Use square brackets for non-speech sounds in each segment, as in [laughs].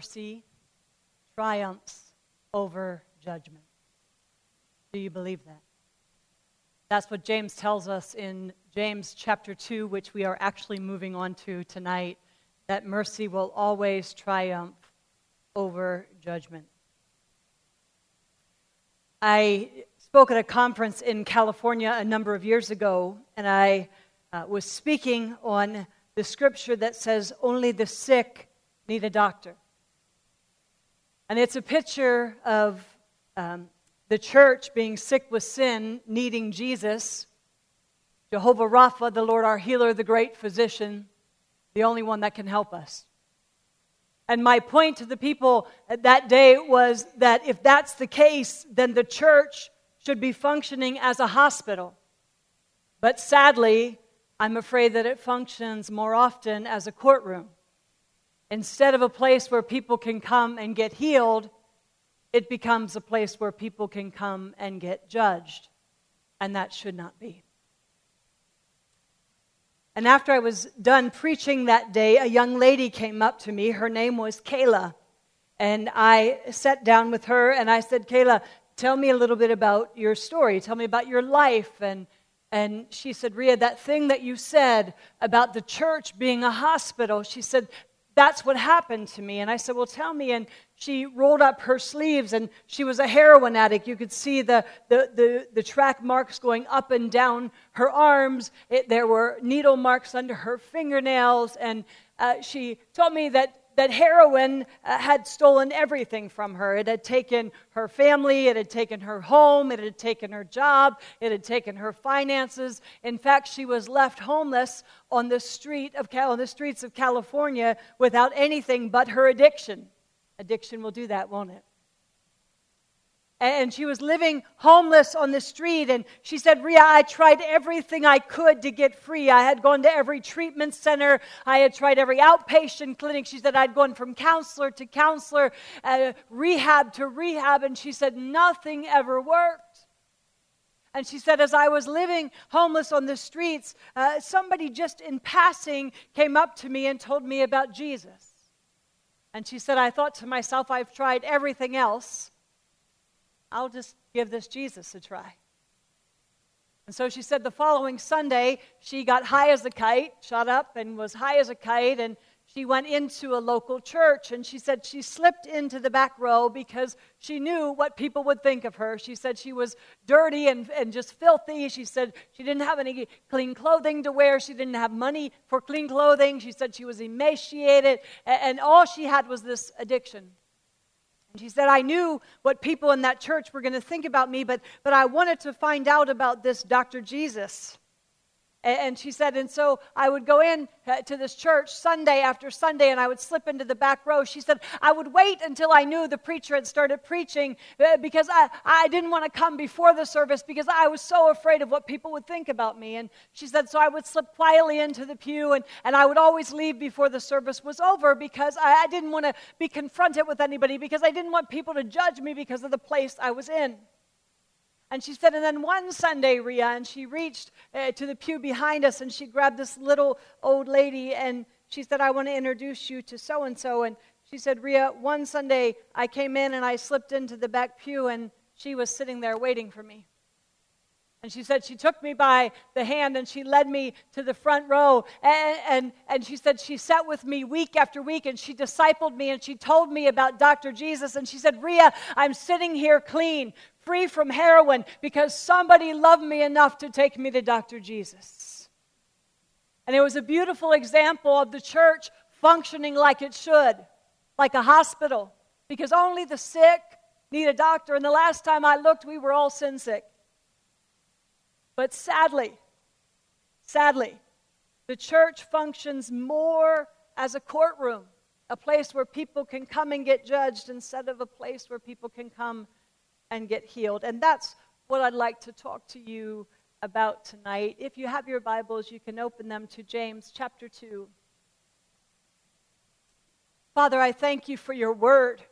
mercy triumphs over judgment. Do you believe that? That's what James tells us in James chapter 2, which we are actually moving on to tonight, that mercy will always triumph over judgment. I spoke at a conference in California a number of years ago, and I uh, was speaking on the scripture that says, Only the sick need a doctor. And it's a picture of um, the church being sick with sin, needing Jesus, Jehovah Rapha, the Lord our healer, the great physician, the only one that can help us. And my point to the people at that day was that if that's the case, then the church should be functioning as a hospital. But sadly, I'm afraid that it functions more often as a courtroom. Instead of a place where people can come and get healed, it becomes a place where people can come and get judged. And that should not be. And after I was done preaching that day, a young lady came up to me. Her name was Kayla. And I sat down with her and I said, Kayla, tell me a little bit about your story. Tell me about your life. And, and she said, Ria, that thing that you said about the church being a hospital, she said, that's what happened to me. And I said, Well, tell me. And she rolled up her sleeves, and she was a heroin addict. You could see the, the, the, the track marks going up and down her arms. It, there were needle marks under her fingernails. And uh, she told me that that heroin uh, had stolen everything from her. It had taken her family, it had taken her home, it had taken her job, it had taken her finances. In fact, she was left homeless on the street of on the streets of California without anything but her addiction. Addiction will do that, won't it? And she was living homeless on the street. And she said, Ria, I tried everything I could to get free. I had gone to every treatment center, I had tried every outpatient clinic. She said, I'd gone from counselor to counselor, uh, rehab to rehab. And she said, nothing ever worked. And she said, as I was living homeless on the streets, uh, somebody just in passing came up to me and told me about Jesus. And she said, I thought to myself, I've tried everything else. I'll just give this Jesus a try. And so she said the following Sunday, she got high as a kite, shot up and was high as a kite, and she went into a local church. And she said she slipped into the back row because she knew what people would think of her. She said she was dirty and, and just filthy. She said she didn't have any clean clothing to wear. She didn't have money for clean clothing. She said she was emaciated, and, and all she had was this addiction. And she said, I knew what people in that church were going to think about me, but, but I wanted to find out about this Dr. Jesus. And she said, and so I would go in uh, to this church Sunday after Sunday and I would slip into the back row. She said, I would wait until I knew the preacher had started preaching uh, because I, I didn't want to come before the service because I was so afraid of what people would think about me. And she said, so I would slip quietly into the pew and, and I would always leave before the service was over because I, I didn't want to be confronted with anybody because I didn't want people to judge me because of the place I was in. And she said, and then one Sunday, Ria, and she reached uh, to the pew behind us and she grabbed this little old lady and she said, I want to introduce you to so and so. And she said, Ria, one Sunday I came in and I slipped into the back pew and she was sitting there waiting for me. And she said she took me by the hand and she led me to the front row. And, and, and she said she sat with me week after week and she discipled me and she told me about Dr. Jesus. And she said, Ria, I'm sitting here clean, free from heroin because somebody loved me enough to take me to Dr. Jesus. And it was a beautiful example of the church functioning like it should, like a hospital, because only the sick need a doctor. And the last time I looked, we were all sin sick. But sadly, sadly, the church functions more as a courtroom, a place where people can come and get judged instead of a place where people can come and get healed. And that's what I'd like to talk to you about tonight. If you have your Bibles, you can open them to James chapter 2. Father, I thank you for your word.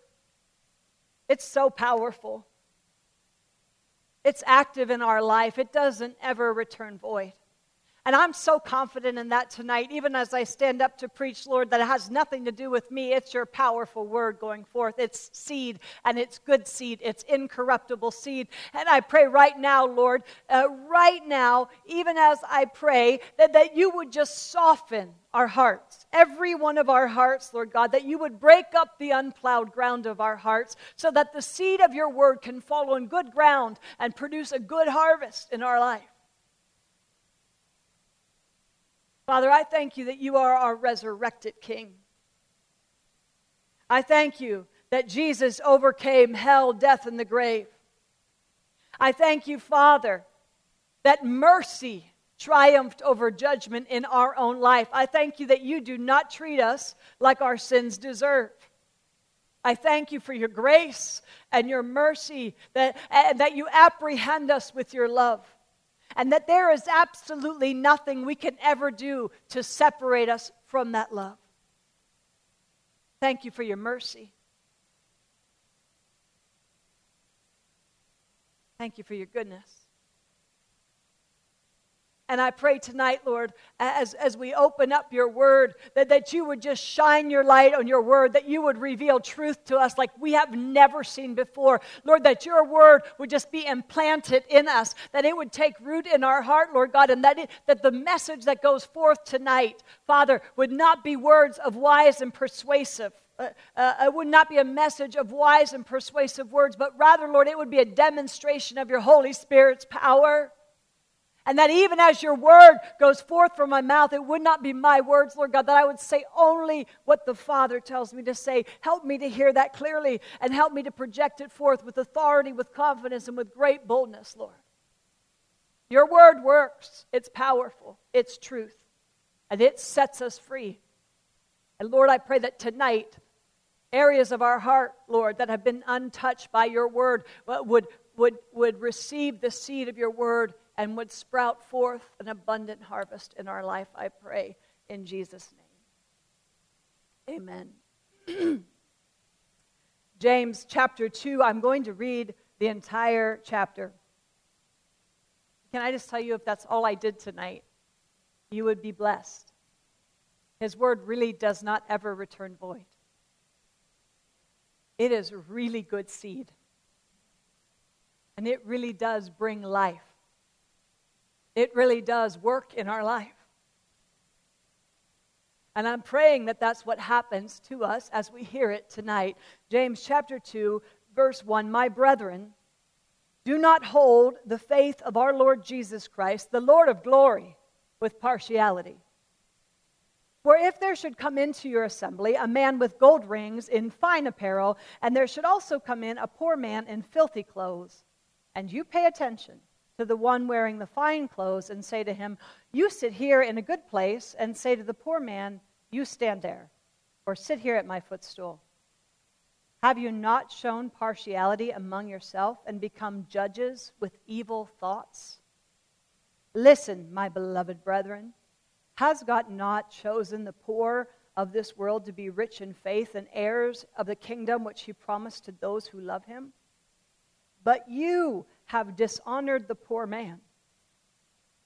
It's so powerful. It's active in our life. It doesn't ever return void. And I'm so confident in that tonight, even as I stand up to preach, Lord, that it has nothing to do with me. It's your powerful word going forth. It's seed, and it's good seed. It's incorruptible seed. And I pray right now, Lord, uh, right now, even as I pray, that, that you would just soften our hearts, every one of our hearts, Lord God, that you would break up the unplowed ground of our hearts so that the seed of your word can fall on good ground and produce a good harvest in our life. Father, I thank you that you are our resurrected King. I thank you that Jesus overcame hell, death, and the grave. I thank you, Father, that mercy triumphed over judgment in our own life. I thank you that you do not treat us like our sins deserve. I thank you for your grace and your mercy, that, and that you apprehend us with your love and that there is absolutely nothing we can ever do to separate us from that love. Thank you for your mercy. Thank you for your goodness. And I pray tonight, Lord, as, as we open up your word, that, that you would just shine your light on your word, that you would reveal truth to us like we have never seen before. Lord, that your word would just be implanted in us, that it would take root in our heart, Lord God, and that, it, that the message that goes forth tonight, Father, would not be words of wise and persuasive. Uh, uh, it would not be a message of wise and persuasive words, but rather, Lord, it would be a demonstration of your Holy Spirit's power. And that even as your word goes forth from my mouth, it would not be my words, Lord God, that I would say only what the Father tells me to say. Help me to hear that clearly and help me to project it forth with authority, with confidence, and with great boldness, Lord. Your word works, it's powerful, it's truth, and it sets us free. And Lord, I pray that tonight, areas of our heart, Lord, that have been untouched by your word would, would, would receive the seed of your word and would sprout forth an abundant harvest in our life, I pray, in Jesus' name. Amen. [clears throat] James chapter 2, I'm going to read the entire chapter. Can I just tell you if that's all I did tonight, you would be blessed. His word really does not ever return void. It is really good seed. And it really does bring life. It really does work in our life. And I'm praying that that's what happens to us as we hear it tonight. James chapter 2, verse 1 My brethren, do not hold the faith of our Lord Jesus Christ, the Lord of glory, with partiality. For if there should come into your assembly a man with gold rings in fine apparel, and there should also come in a poor man in filthy clothes, and you pay attention, to the one wearing the fine clothes and say to him, You sit here in a good place, and say to the poor man, You stand there, or sit here at my footstool. Have you not shown partiality among yourself and become judges with evil thoughts? Listen, my beloved brethren, has God not chosen the poor of this world to be rich in faith and heirs of the kingdom which he promised to those who love him? But you have dishonored the poor man.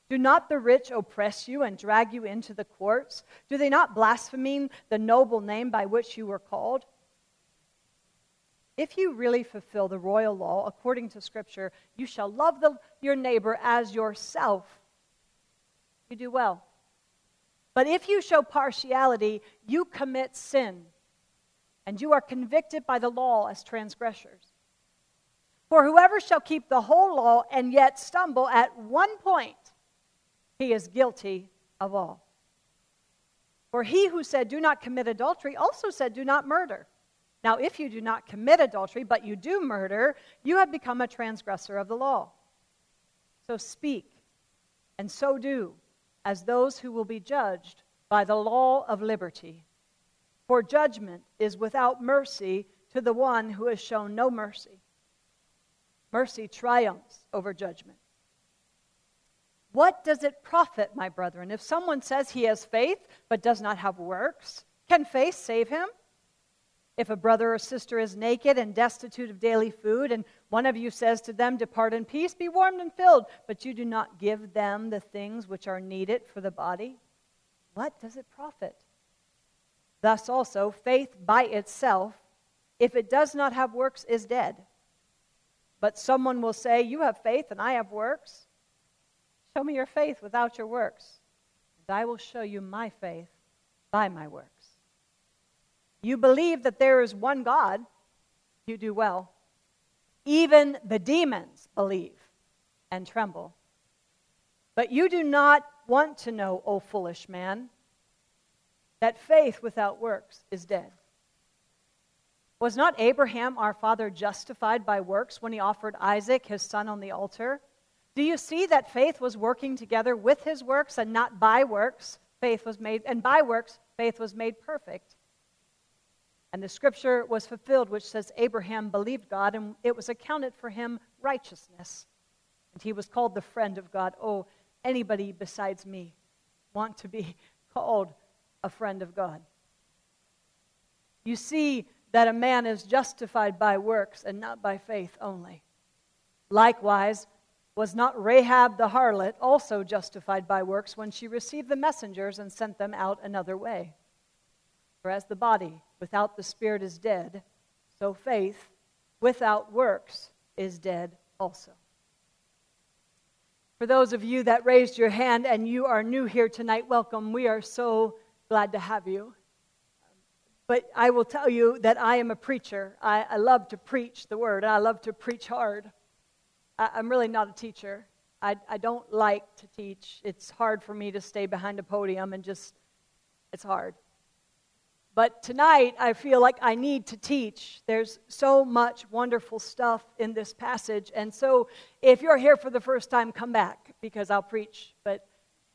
Do not the rich oppress you and drag you into the courts? Do they not blaspheme the noble name by which you were called? If you really fulfill the royal law according to Scripture, you shall love the, your neighbor as yourself. You do well. But if you show partiality, you commit sin, and you are convicted by the law as transgressors. For whoever shall keep the whole law and yet stumble at one point, he is guilty of all. For he who said, Do not commit adultery, also said, Do not murder. Now, if you do not commit adultery, but you do murder, you have become a transgressor of the law. So speak, and so do, as those who will be judged by the law of liberty. For judgment is without mercy to the one who has shown no mercy. Mercy triumphs over judgment. What does it profit, my brethren, if someone says he has faith but does not have works? Can faith save him? If a brother or sister is naked and destitute of daily food, and one of you says to them, Depart in peace, be warmed and filled, but you do not give them the things which are needed for the body, what does it profit? Thus also, faith by itself, if it does not have works, is dead. But someone will say, You have faith and I have works. Show me your faith without your works, and I will show you my faith by my works. You believe that there is one God, you do well. Even the demons believe and tremble. But you do not want to know, O foolish man, that faith without works is dead. Was not Abraham, our father, justified by works when he offered Isaac, his son, on the altar? Do you see that faith was working together with his works and not by works? Faith was made, and by works, faith was made perfect. And the scripture was fulfilled, which says, Abraham believed God, and it was accounted for him righteousness. And he was called the friend of God. Oh, anybody besides me want to be [laughs] called a friend of God? You see that a man is justified by works and not by faith only. Likewise, was not Rahab the harlot also justified by works when she received the messengers and sent them out another way? For as the body without the Spirit is dead, so faith without works is dead also. For those of you that raised your hand and you are new here tonight, welcome. We are so glad to have you. But I will tell you that I am a preacher. I, I love to preach the word, and I love to preach hard. I, am really not a teacher. I, I don't like to teach. It's hard for me to stay behind a podium and just, it's hard. But tonight, I feel like I need to teach. There's so much wonderful stuff in this passage. And so, if you're here for the first time, come back because I'll preach. But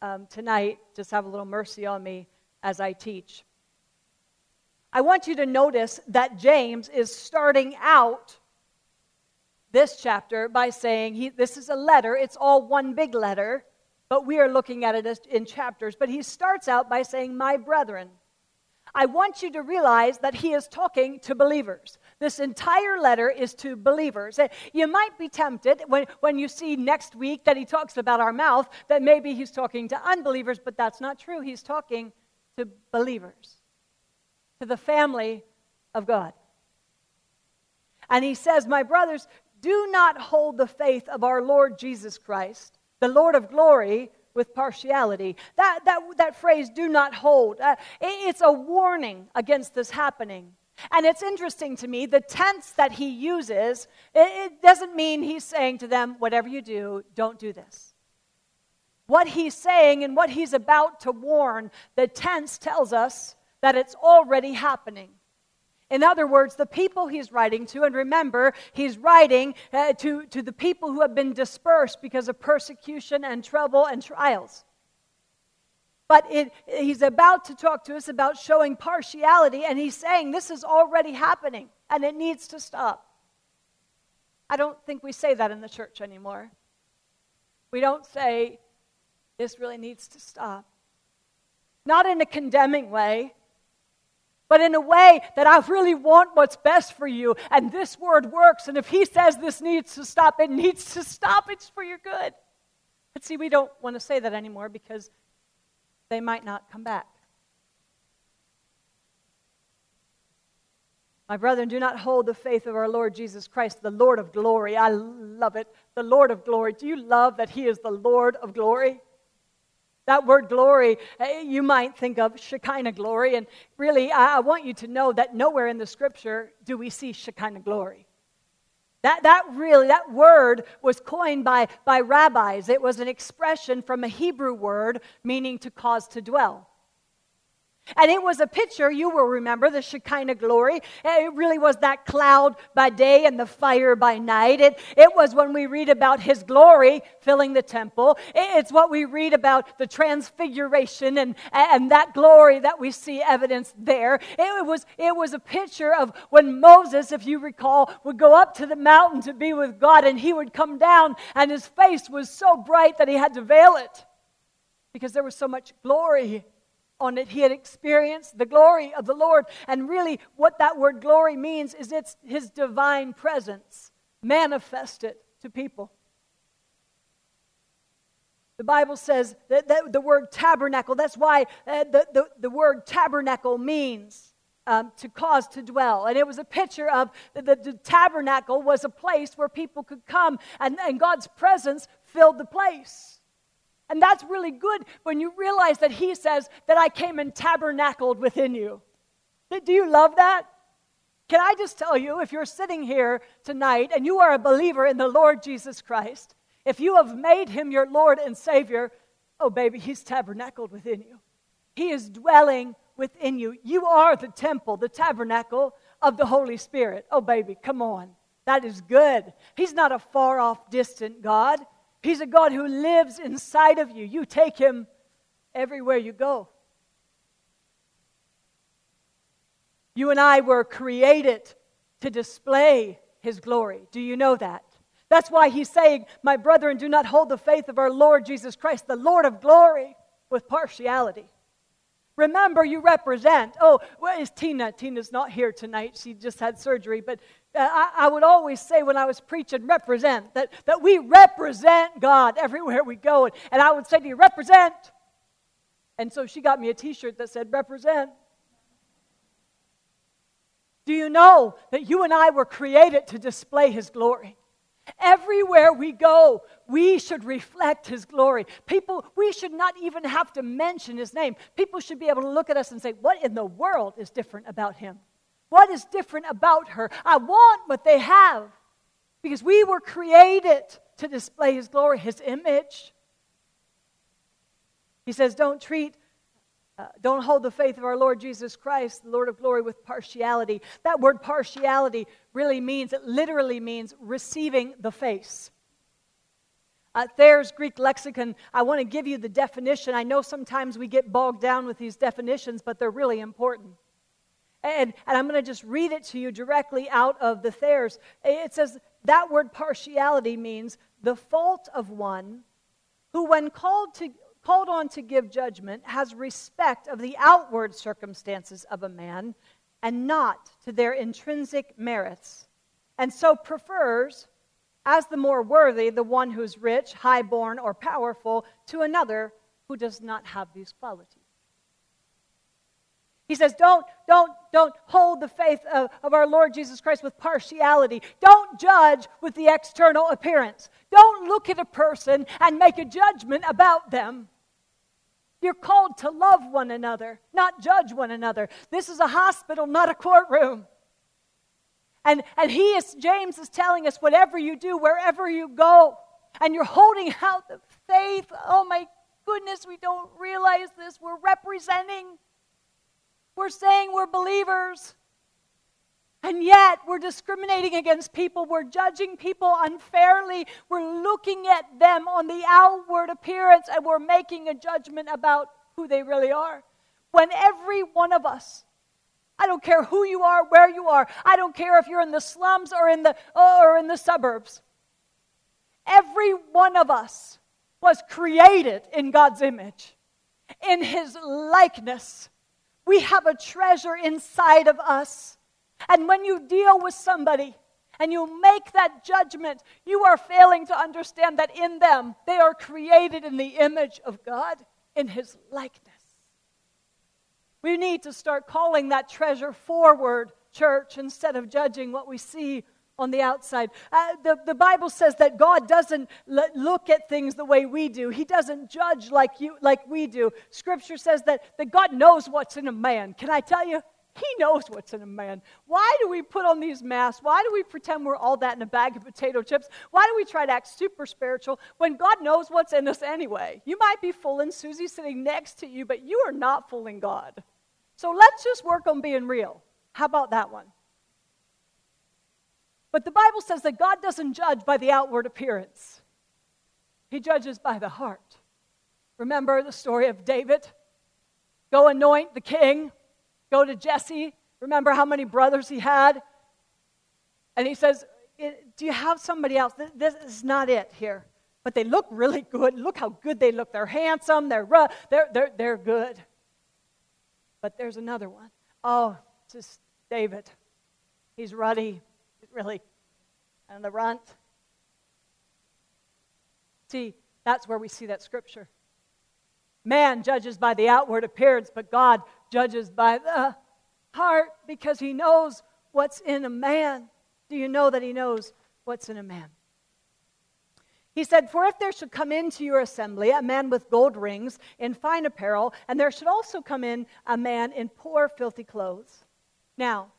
um, tonight, just have a little mercy on me as I teach. I want you to notice that James is starting out this chapter by saying he, this is a letter, it's all one big letter, but we are looking at it in chapters. But he starts out by saying, My brethren. I want you to realize that he is talking to believers. This entire letter is to believers. You might be tempted when, when you see next week that he talks about our mouth that maybe he's talking to unbelievers, but that's not true. He's talking to believers, to the family of God. And he says, My brothers, do not hold the faith of our Lord Jesus Christ, the Lord of glory, with partiality. That, that, that phrase, do not hold, uh, it's a warning against this happening. And it's interesting to me, the tense that he uses, it, it doesn't mean he's saying to them, whatever you do, don't do this. What he's saying and what he's about to warn, the tense tells us that it's already happening. In other words, the people he's writing to, and remember, he's writing uh, to, to the people who have been dispersed because of persecution and trouble and trials. But it, he's about to talk to us about showing partiality, and he's saying this is already happening and it needs to stop. I don't think we say that in the church anymore. We don't say, this really needs to stop. Not in a condemning way, but in a way that I really want what's best for you. And this word works. And if he says this needs to stop, it needs to stop. It's for your good. But see, we don't want to say that anymore because they might not come back. My brethren, do not hold the faith of our Lord Jesus Christ, the Lord of glory. I love it. The Lord of glory. Do you love that He is the Lord of glory? That word glory, eh, you might think of Shekinah glory. And really, I want you to know that nowhere in the scripture do we see Shekinah glory. That, that really, that word was coined by, by rabbis. It was an expression from a Hebrew word meaning to cause to dwell. And it was a picture, you will remember, the Shekinah glory. It really was that cloud by day and the fire by night. It, it was when we read about his glory filling the temple. It's what we read about the transfiguration and, and that glory that we see evidence there. It was, it was a picture of when Moses, if you recall, would go up to the mountain to be with God and he would come down and his face was so bright that he had to veil it because there was so much glory on it. He had experienced the glory of the Lord. And really, what that word glory means is it's his divine presence manifested to people. The Bible says that, that the word tabernacle, that's why uh, the, the, the word tabernacle means um, to cause to dwell. And it was a picture of the, the, the, tabernacle was a place where people could come and, and God's presence filled the place. And that's really good when you realize that He says that I came and tabernacled within you. Do you love that? Can I just tell you, if you're sitting here tonight and you are a believer in the Lord Jesus Christ, if you have made him your Lord and Savior, oh, baby, he's tabernacled within you. He is dwelling within you. You are the temple, the tabernacle of the Holy Spirit. Oh, baby, come on. That is good. He's not a far off, distant God. He's a God who lives inside of you. You take him everywhere you go. You and I were created to display his glory. Do you know that? That's why he's saying, My brethren, do not hold the faith of our Lord Jesus Christ, the Lord of glory, with partiality. Remember, you represent. Oh, where is Tina? Tina's not here tonight. She just had surgery. But uh, I, I, would always say when I was preaching, represent, that, that we represent God everywhere we go. And, and I would say to you, represent. And so she got me a t shirt that said, represent. Do you know that you and I were created to display His glory? Everywhere we go, we should reflect His glory. People, we should not even have to mention His name. People should be able to look at us and say, What in the world is different about Him? What is different about her? I want what they have because we were created to display His glory, His image. He says, Don't treat uh, don't hold the faith of our Lord Jesus Christ, the Lord of glory, with partiality. That word partiality really means, it literally means receiving the face. Uh, Thayer's Greek lexicon, I want to give you the definition. I know sometimes we get bogged down with these definitions, but they're really important. And, and I'm going to just read it to you directly out of the Thayer's. It says that word partiality means the fault of one who, when called to called on to give judgment has respect of the outward circumstances of a man and not to their intrinsic merits, and so prefers, as the more worthy, the one who's rich, high-born, or powerful to another who does not have these qualities. He says, don't, don't, don't hold the faith of, of, our Lord Jesus Christ with partiality. Don't judge with the external appearance. Don't look at a person and make a judgment about them. You're called to love one another, not judge one another. This is a hospital, not a courtroom. And, and he is, James is telling us whatever you do, wherever you go, and you're holding out the faith. Oh my goodness, we don't realize this. We're representing, we're saying we're believers. And yet, we're discriminating against people. We're judging people unfairly. We're looking at them on the outward appearance and we're making a judgment about who they really are. When every one of us, I don't care who you are, where you are, I don't care if you're in the slums or in the, or in the suburbs, every one of us was created in God's image, in His likeness. We have a treasure inside of us and when you deal with somebody and you make that judgment, you are failing to understand that in them they are created in the image of God, in His likeness. We need to start calling that treasure forward, church, instead of judging what we see on the outside. Uh, the, the Bible says that God doesn't look at things the way we do. He doesn't judge like, you, like we do. Scripture says that, that God knows what's in a man. Can I tell you? He knows what's in a man. Why do we put on these masks? Why do we pretend we're all that in a bag of potato chips? Why do we try to act super spiritual when God knows what's in us anyway? You might be fooling Susie sitting next to you, but you are not fooling God. So let's just work on being real. How about that one? But the Bible says that God doesn't judge by the outward appearance, He judges by the heart. Remember the story of David? Go anoint the king. Go to Jesse. Remember how many brothers he had? And he says, Do you have somebody else? This is not it here. But they look really good. Look how good they look. They're handsome. They're, they're, they're, they're good. But there's another one. Oh, just David. He's ruddy, really, and the runt. See, that's where we see that scripture. Man judges by the outward appearance, but God judges by the heart because he knows what's in a man. Do you know that he knows what's in a man? He said, For if there should come into your assembly a man with gold rings in fine apparel, and there should also come in a man in poor, filthy clothes. Now,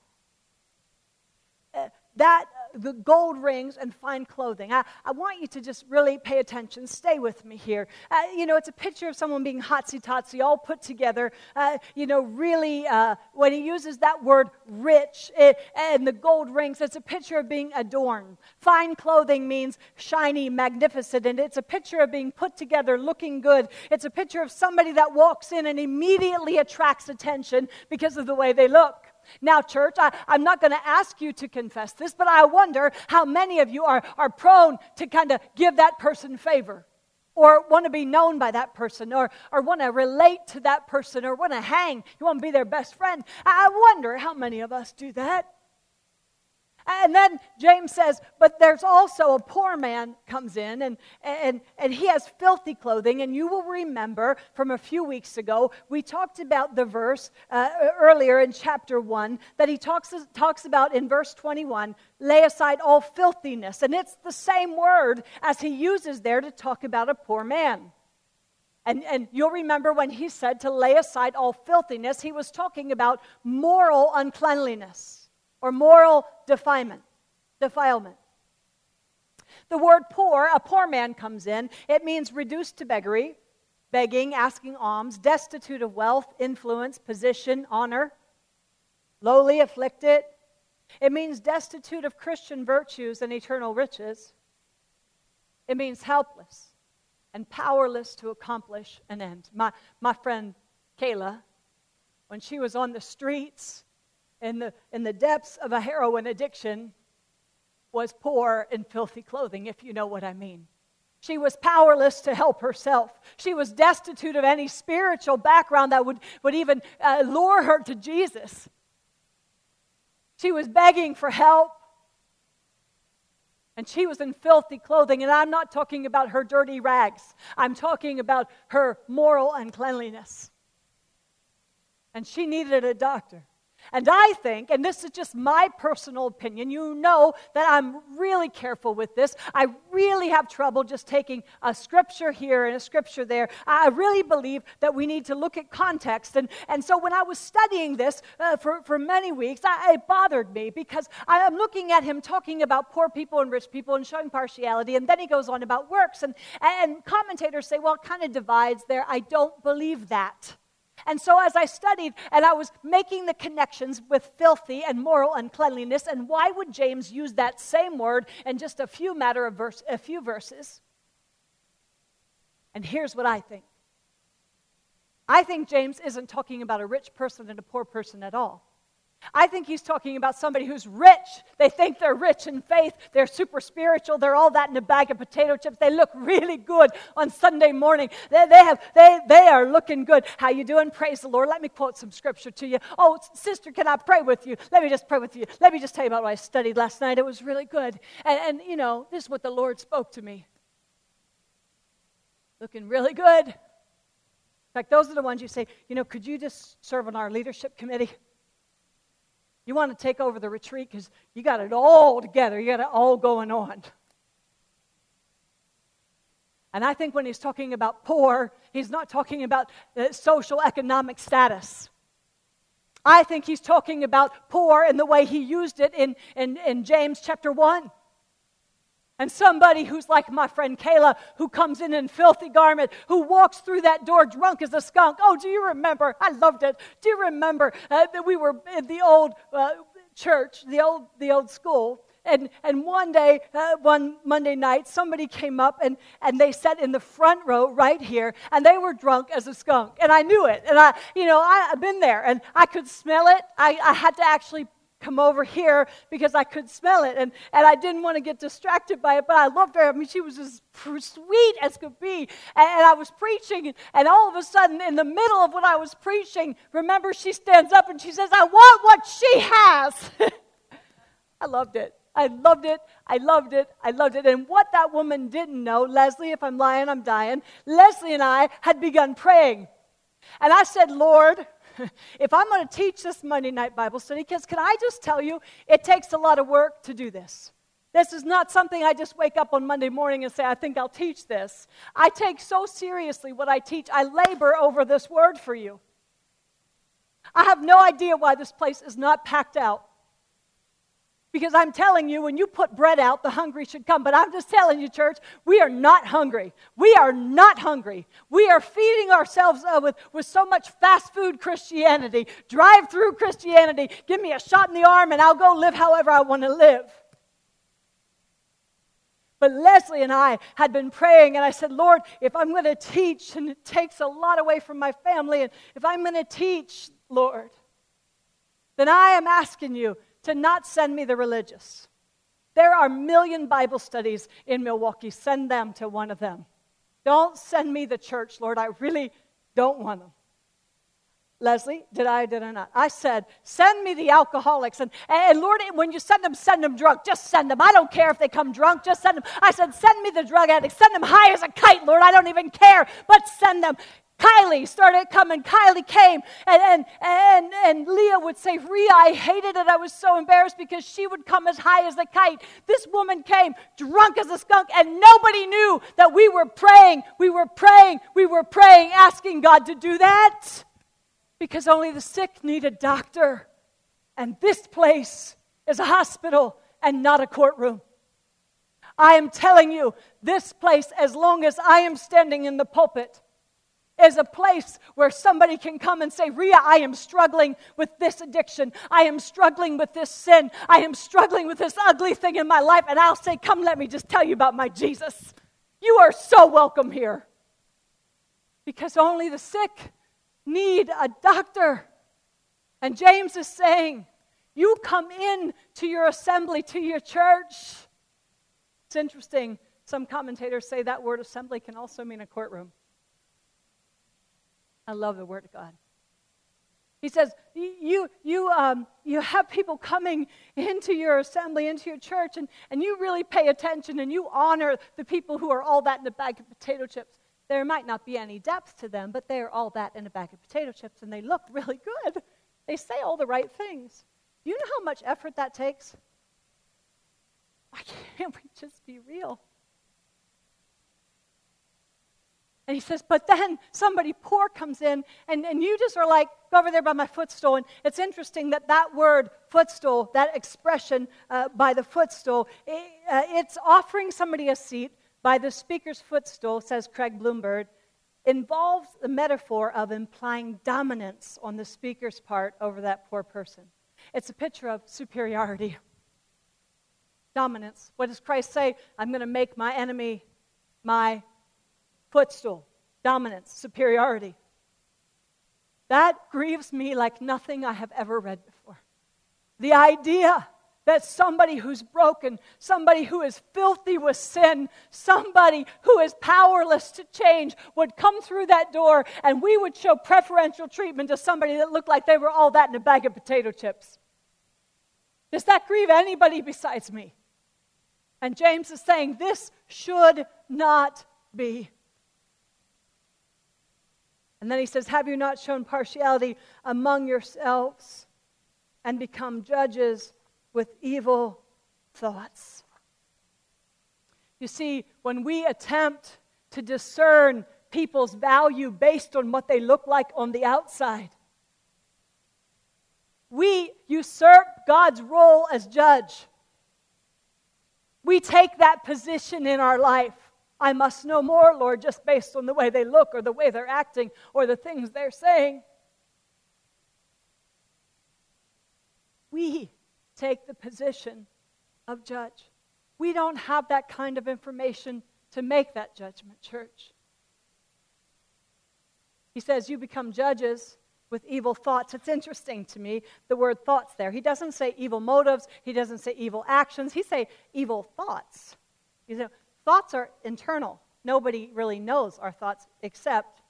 uh, that the gold rings and fine clothing. I, I want you to just really pay attention. Stay with me here. Uh, you know, it's a picture of someone being hotsy totsy, all put together. Uh, you know, really, uh, when he uses that word rich it, eh, and the gold rings, it's a picture of being adorned. Fine clothing means shiny, magnificent, and it's a picture of being put together, looking good. It's a picture of somebody that walks in and immediately attracts attention because of the way they look. Now, church, I, am not going to ask you to confess this, but I wonder how many of you are, are prone to kind of give that person favor or want to be known by that person or, or want to relate to that person or want to hang. You want to be their best friend. I wonder how many of us do that. And then James says, but there's also a poor man comes in and, and, and he has filthy clothing. And you will remember from a few weeks ago, we talked about the verse uh, earlier in chapter 1 that he talks, talks about in verse 21 lay aside all filthiness. And it's the same word as he uses there to talk about a poor man. And, and you'll remember when he said to lay aside all filthiness, he was talking about moral uncleanliness or moral defilement, defilement. The word poor, a poor man comes in. It means reduced to beggary, begging, asking alms, destitute of wealth, influence, position, honor, lowly, afflicted. It means destitute of Christian virtues and eternal riches. It means helpless and powerless to accomplish an end. My, my friend Kayla, when she was on the streets in the, in the depths of a heroin addiction was poor in filthy clothing, if you know what I mean. She was powerless to help herself. She was destitute of any spiritual background that would, would even uh, lure her to Jesus. She was begging for help. And she was in filthy clothing. And I'm not talking about her dirty rags, I'm talking about her moral uncleanliness. And she needed a doctor. And I think, and this is just my personal opinion, you know that I'm really careful with this. I really have trouble just taking a scripture here and a scripture there. I really believe that we need to look at context. And, and so when I was studying this uh, for, for many weeks, I, it bothered me because I am looking at him talking about poor people and rich people and showing partiality. And then he goes on about works. And, and commentators say, well, it kind of divides there. I don't believe that. And so, as I studied and I was making the connections with filthy and moral uncleanliness, and why would James use that same word in just a few matter of verse, a few verses? And here's what I think. I think James isn't talking about a rich person and a poor person at all. I think he's talking about somebody who's rich. They think they're rich in faith. They're super spiritual. They're all that in a bag of potato chips. They look really good on Sunday morning. They, they, have, they, they are looking good. How you doing? Praise the Lord. Let me quote some scripture to you. Oh, sister, can I pray with you? Let me just pray with you. Let me just tell you about what I studied last night. It was really good. And, and you know, this is what the Lord spoke to me. Looking really good. In fact, those are the ones you say, you know, could you just serve on our leadership committee? You want to take over the retreat because you got it all together, you got it all going on. And I think when he's talking about poor, he's not talking about uh, social economic status. I think he's talking about poor in the way he used it in, in, in James chapter 1. And somebody who's like my friend Kayla, who comes in in filthy garment, who walks through that door drunk as a skunk. Oh, do you remember? I loved it. Do you remember uh, that we were in the old uh, church, the old, the old school? And, and one day, uh, one Monday night, somebody came up and, and they sat in the front row right here, and they were drunk as a skunk. And I knew it. And I, you know, I, have been there, and I could smell it. I, I had to actually come over here because I could smell it. And, and I didn't want to get distracted by it, but I loved her. I mean, she was as sweet as could be. And, and I was preaching, and all of a sudden, in the middle of what I was preaching, remember, she stands up and she says, I want what she has. [laughs] I loved it. I loved it. I loved it. I loved it. And what that woman didn't know, Leslie, if I'm lying, I'm dying, Leslie and I had begun praying. And I said, Lord, [laughs] if I'm going to teach this Monday night Bible study, because can I just tell you, it takes a lot of work to do this. This is not something I just wake up on Monday morning and say, I think I'll teach this. I take so seriously what I teach. I labor over this word for you. I have no idea why this place is not packed out. Because I'm telling you, when you put bread out, the hungry should come. But I'm just telling you, church, we are not hungry. We are not hungry. We are feeding ourselves uh, with, with so much fast food Christianity, drive through Christianity. Give me a shot in the arm and I'll go live however I want to live. But Leslie and I had been praying, and I said, Lord, if I'm going to teach, and it takes a lot away from my family, and if I'm going to teach, Lord, then I am asking you to not send me the religious. There are million Bible studies in Milwaukee. Send them to one of them. Don't send me the church, Lord. I really don't want them. Leslie, did I did I not? I said, send me the alcoholics. And, and Lord, when you send them, send them drunk. Just send them. I don't care if they come drunk. Just send them. I said, send me the drug addicts. Send them high as a kite, Lord. I don't even care. But send them. Kylie started coming. Kylie came, and, and, and, and Leah would say, Ria, I hated it. I was so embarrassed because she would come as high as a kite. This woman came drunk as a skunk, and nobody knew that we were praying. We were praying. We were praying, asking God to do that because only the sick need a doctor. And this place is a hospital and not a courtroom. I am telling you, this place, as long as I am standing in the pulpit, is a place where somebody can come and say, Ria, I am struggling with this addiction. I am struggling with this sin. I am struggling with this ugly thing in my life. And I'll say, Come, let me just tell you about my Jesus. You are so welcome here. Because only the sick need a doctor. And James is saying, You come in to your assembly, to your church. It's interesting. Some commentators say that word assembly can also mean a courtroom. I love the Word of God. He says, you, you, um, you have people coming into your assembly, into your church, and, and you really pay attention and you honor the people who are all that in a bag of potato chips. There might not be any depth to them, but they're all that in a bag of potato chips, and they look [laughs] really good. They say all the right things. Do you know how much effort that takes? Why can't we just be real? And he says, but then somebody poor comes in, and, and you just are like, go over there by my footstool. And it's interesting that that word, footstool, that expression uh, by the footstool, it, uh, it's offering somebody a seat by the speaker's footstool, says Craig Blomberg, involves the metaphor of implying dominance on the speaker's part over that poor person. It's a picture of superiority. Dominance. What does Christ say? I'm going to make my enemy my footstool, dominance, superiority. That grieves me like nothing I have ever read before. The idea that somebody who's broken, somebody who is filthy with sin, somebody who is powerless to change would come through that door and we would show preferential treatment to somebody that looked like they were all that in a bag of potato chips. Does that grieve anybody besides me? And James is saying this should not be. And then he says, Have you not shown partiality among yourselves and become judges with evil thoughts? You see, when we attempt to discern people's value based on what they look like on the outside, we usurp God's role as judge. We take that position in our life. I must know more, Lord, just based on the way they look or the way they're acting or the things they're saying. We take the position of judge. We don't have that kind of information to make that judgment, church. He says, You become judges with evil thoughts. It's interesting to me, the word thoughts there. He doesn't say evil motives, he doesn't say evil actions, he say evil thoughts. You know, thoughts are internal. Nobody really knows our thoughts except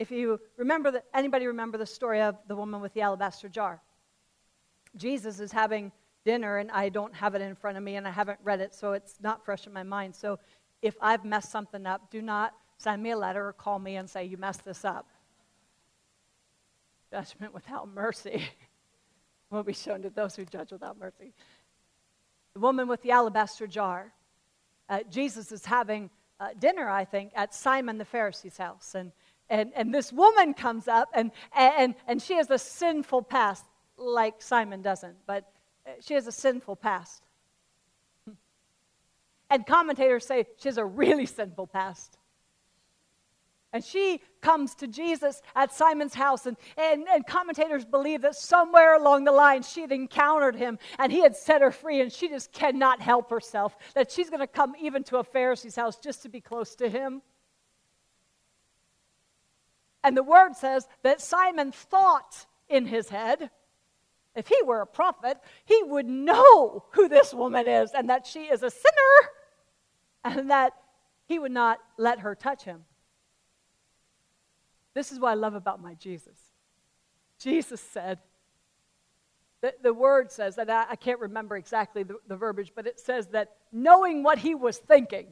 if you remember that anybody remember the story of the woman with the alabaster jar? Jesus is having dinner and I don't have it in front of me and I haven't read it, so it's not fresh in my mind. So if I've messed something up, do not send me a letter or call me and say you messed this up judgment without mercy [laughs] will be shown to those who judge without mercy. The woman with the alabaster jar. Uh, Jesus is having uh, dinner, I think, at Simon the Pharisee's house. And, and, and this woman comes up, and, and, and she has a sinful past, like Simon doesn't, but uh, she has a sinful past. [laughs] And commentators say she has a really sinful past. And she comes to Jesus at Simon's house, and, and, and, commentators believe that somewhere along the line she had encountered him and he had set her free, and she just cannot help herself. That she's going to come even to a Pharisee's house just to be close to him. And the word says that Simon thought in his head, if he were a prophet, he would know who this woman is and that she is a sinner and that he would not let her touch him. This is what I love about my Jesus. Jesus said, the, the word says that I, I can't remember exactly the, the verbiage, but it says that knowing what he was thinking,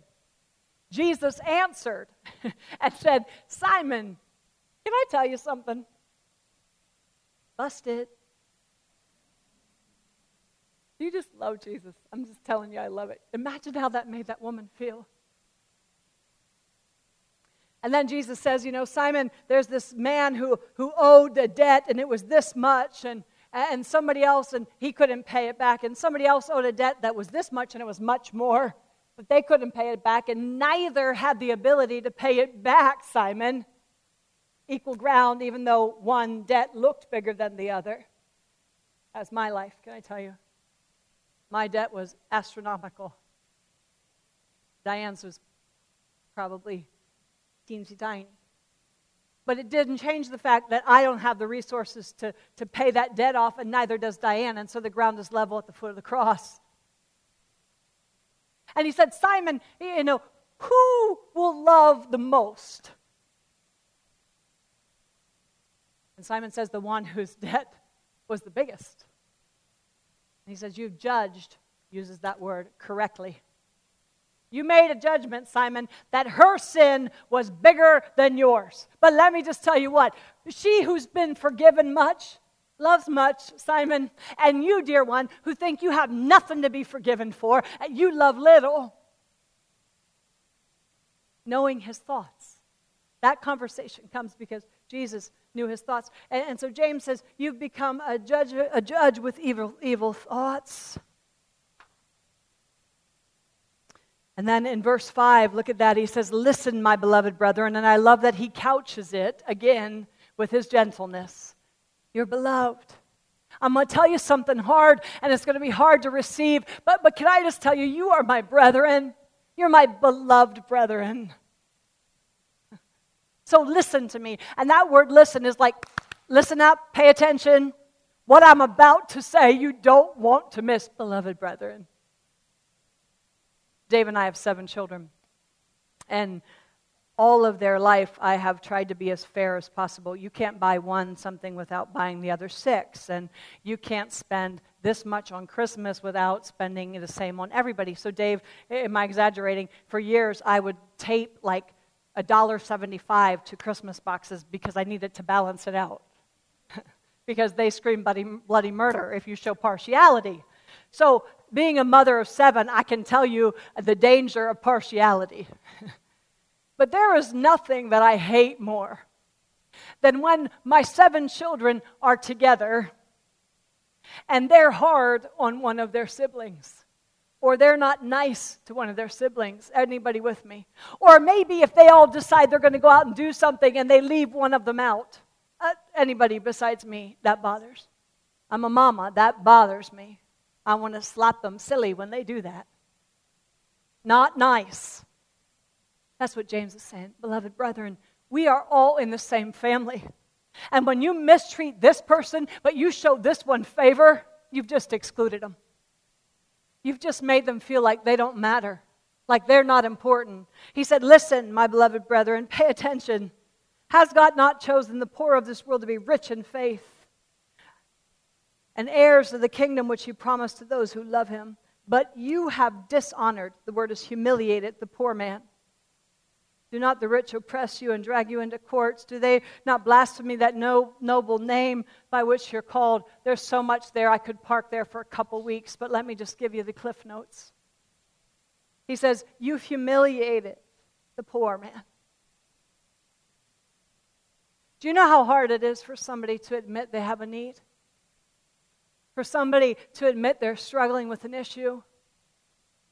Jesus answered [laughs] and said, Simon, can I tell you something? Bust it. You just love Jesus. I'm just telling you, I love it. Imagine how that made that woman feel. And then Jesus says, You know, Simon, there's this man who, who owed a debt and it was this much, and, and somebody else, and he couldn't pay it back, and somebody else owed a debt that was this much and it was much more, but they couldn't pay it back, and neither had the ability to pay it back, Simon. Equal ground, even though one debt looked bigger than the other. That's my life, can I tell you? My debt was astronomical. Diane's was probably teensy tiny. But it didn't change the fact that I don't have the resources to, to pay that debt off, and neither does Diane. And so the ground is level at the foot of the cross. And he said, Simon, you know, who will love the most? And Simon says, the one whose debt was the biggest. And he says, You've judged, uses that word correctly. You made a judgment, Simon, that her sin was bigger than yours. But let me just tell you what she who's been forgiven much loves much, Simon. And you, dear one, who think you have nothing to be forgiven for, you love little. Knowing his thoughts. That conversation comes because Jesus knew his thoughts. And, and so James says, You've become a judge, a judge with evil, evil thoughts. And then in verse 5, look at that. He says, Listen, my beloved brethren. And I love that he couches it again with his gentleness. You're beloved. I'm going to tell you something hard, and it's going to be hard to receive. But, but can I just tell you, you are my brethren. You're my beloved brethren. [laughs] So listen to me. And that word listen is like, listen up, pay attention. What I'm about to say, you don't want to miss, beloved brethren. Dave and I have seven children. And all of their life, I have tried to be as fair as possible. You can't buy one something without buying the other six. And you can't spend this much on Christmas without spending the same on everybody. So, Dave, am I exaggerating? For years, I would tape like $1.75 to Christmas boxes because I needed to balance it out. [laughs] because they scream bloody, bloody murder if you show partiality. So being a mother of seven, I can tell you the danger of partiality. [laughs] but there is nothing that I hate more than when my seven children are together and they're hard on one of their siblings. Or they're not nice to one of their siblings. Anybody with me? Or maybe if they all decide they're going to go out and do something and they leave one of them out. Uh, anybody besides me, that bothers. I'm a mama, that bothers me. I want to slap them silly when they do that. Not nice. That's what James is saying. Beloved brethren, we are all in the same family. And when you mistreat this person, but you show this one favor, you've just excluded them. You've just made them feel like they don't matter, like they're not important. He said, Listen, my beloved brethren, pay attention. Has God not chosen the poor of this world to be rich in faith and heirs of the kingdom which he promised to those who love him? But you have dishonored, the word is humiliated, the poor man. Do not the rich oppress you and drag you into courts? Do they not blaspheme that no, noble name by which you're called? There's so much there. I could park there for a couple weeks, but let me just give you the cliff notes. He says, You've humiliated the poor man. Do you know how hard it is for somebody to admit they have a need? For somebody to admit they're struggling with an issue?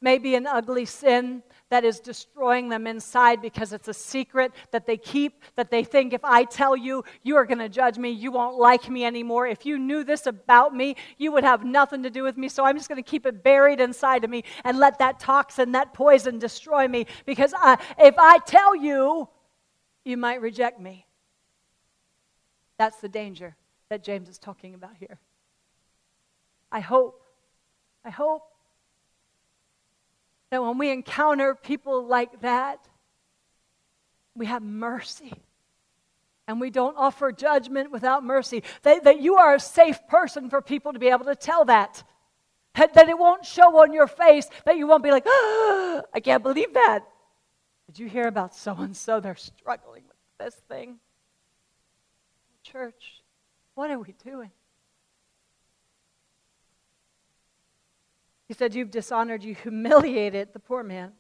Maybe an ugly sin that is destroying them inside because it's a secret that they keep, that they think if I tell you, you are going to judge me, you won't like me anymore. If you knew this about me, you would have nothing to do with me. So I'm just going to keep it buried inside of me and let that toxin, that poison destroy me because I, if I tell you, you might reject me. That's the danger that James is talking about here. I hope, I hope that when we encounter people like that, we have mercy. And we don't offer judgment without mercy. That, that you are a safe person for people to be able to tell that. that. That it won't show on your face, that you won't be like, oh, [gasps] I can't believe that. Did you hear about so and so? They're struggling with this thing. Church, what are we doing? He said, You've dishonored, you humiliated the poor man.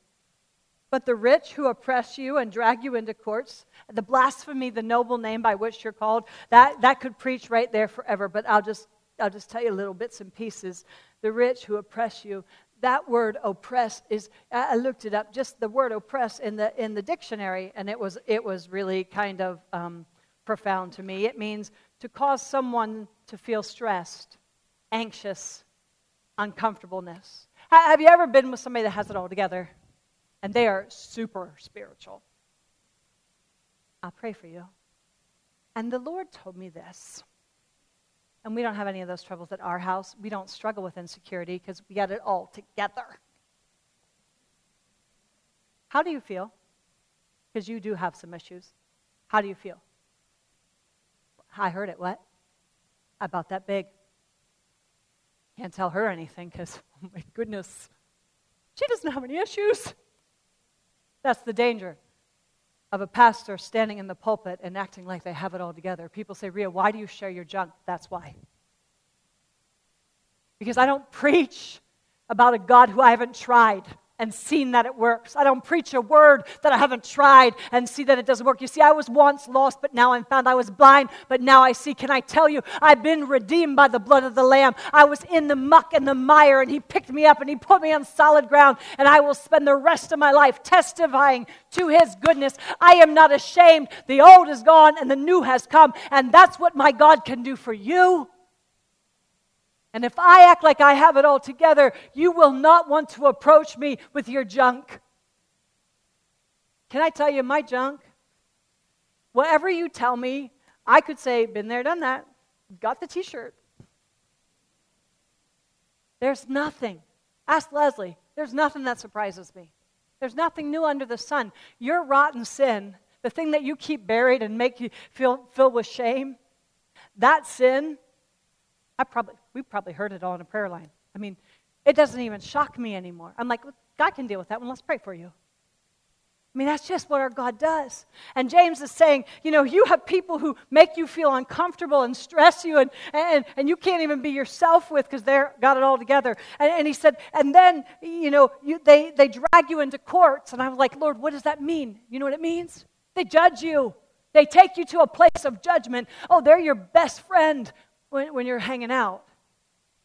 But the rich who oppress you and drag you into courts, the blasphemy, the noble name by which you're called, that, that could preach right there forever. But I'll just, I'll just tell you little bits and pieces. The rich who oppress you, that word oppress is, I looked it up, just the word oppress in the, in the dictionary, and it was, it was really kind of um, profound to me. It means to cause someone to feel stressed, anxious, uncomfortableness. Have you ever been with somebody that has it all together and they are super spiritual? I'll pray for you. And the Lord told me this. And we don't have any of those troubles at our house. We don't struggle with insecurity because we got it all together. How do you feel? Because you do have some issues. How do you feel? I heard it. What? About that big. Can't tell her anything because, [laughs] oh my goodness, she doesn't have any issues. That's the danger of a pastor standing in the pulpit and acting like they have it all together. People say, Ria, why do you share your junk? That's why. Because I don't preach about a God who I haven't tried and seen that it works. I don't preach a word that I haven't tried and see that it doesn't work. You see, I was once lost, but now I'm found. I was blind, but now I see. Can I tell you, I've been redeemed by the blood of the Lamb. I was in the muck and the mire, and He picked me up and He put me on solid ground, and I will spend the rest of my life testifying to His goodness. I am not ashamed. The old is gone and the new has come, and that's what my God can do for you. And if I act like I have it all together, you will not want to approach me with your junk. Can I tell you my junk? Whatever you tell me, I could say, been there, done that, got the t shirt. There's nothing. Ask Leslie. There's nothing that surprises me. There's nothing new under the sun. Your rotten sin, the thing that you keep buried and make you feel filled with shame, that sin I probably, we probably heard it all in a prayer line. I mean, it doesn't even shock me anymore. I'm like, God can deal with that one. Let's pray for you. I mean, that's just what our God does. And James is saying, you know, you have people who make you feel uncomfortable and stress you, and, and, and you can't even be yourself with because they've got it all together. And, and he said, and then, you know, you, they, they drag you into courts. And I was like, Lord, what does that mean? You know what it means? They judge you. They take you to a place of judgment. Oh, they're your best friend when, when you're hanging out.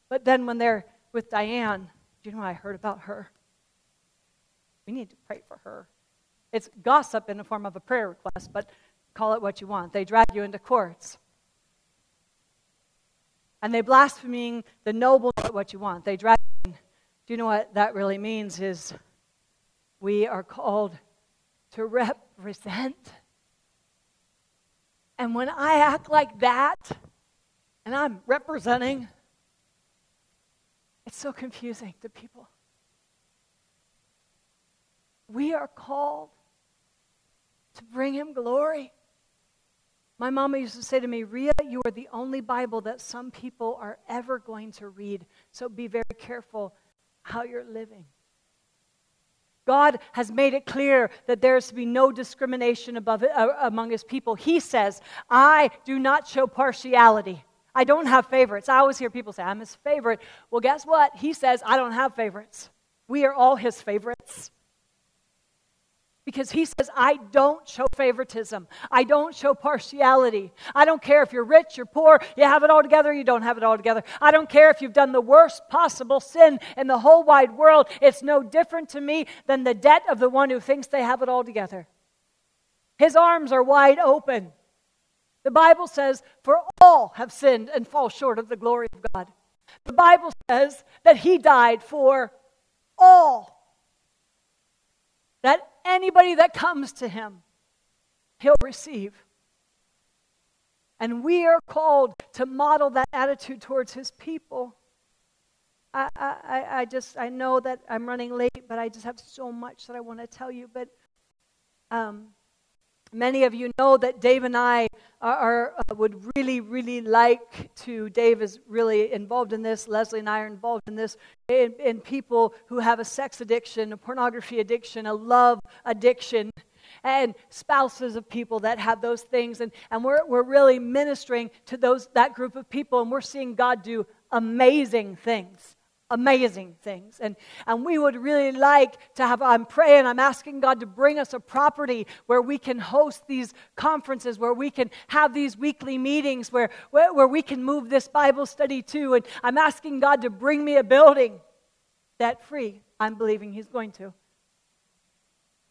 But then when they're with Diane, do you know I heard about her? We need to pray for her. It's gossip in the form of a prayer request, but call it what you want. They drag you into courts. And they blaspheming the noble what you want. They drag you in. Do you know what that really means is we are called to represent And when I act like that, and I'm representing, it's so confusing to people. We are called to bring him glory. My mama used to say to me, Ria, you are the only Bible that some people are ever going to read. So be very careful how you're living. God has made it clear that there is to be no discrimination above, uh, among his people. He says, I do not show partiality. I don't have favorites. I always hear people say, I'm his favorite. Well, guess what? He says, I don't have favorites. We are all his favorites because he says, I don't show favoritism. I don't show partiality. I don't care if you're rich, you're poor, you have it all together, you don't have it all together. I don't care if you've done the worst possible sin in the whole wide world. It's no different to me than the debt of the one who thinks they have it all together. His arms are wide open. The Bible says, For all have sinned and fall short of the glory of God. The Bible says that he died for all. That anybody that comes to him, he'll receive. And we are called to model that attitude towards his people. I, I, I just, I know that I'm running late, but I just have so much that I want to tell you. But um, Many of you know that Dave and I are, uh, would really, really like to. Dave is really involved in this. Leslie and I are involved in this. In, in people who have a sex addiction, a pornography addiction, a love addiction, and spouses of people that have those things. And, and we're, we're really ministering to those, that group of people, and we're seeing God do amazing things amazing things. And, and we would really like to have, I'm praying, I'm asking God to bring us a property where we can host these conferences, where we can have these weekly meetings, where, where, where we can move this Bible study to. And I'm asking God to bring me a building that free. I'm believing He's going to.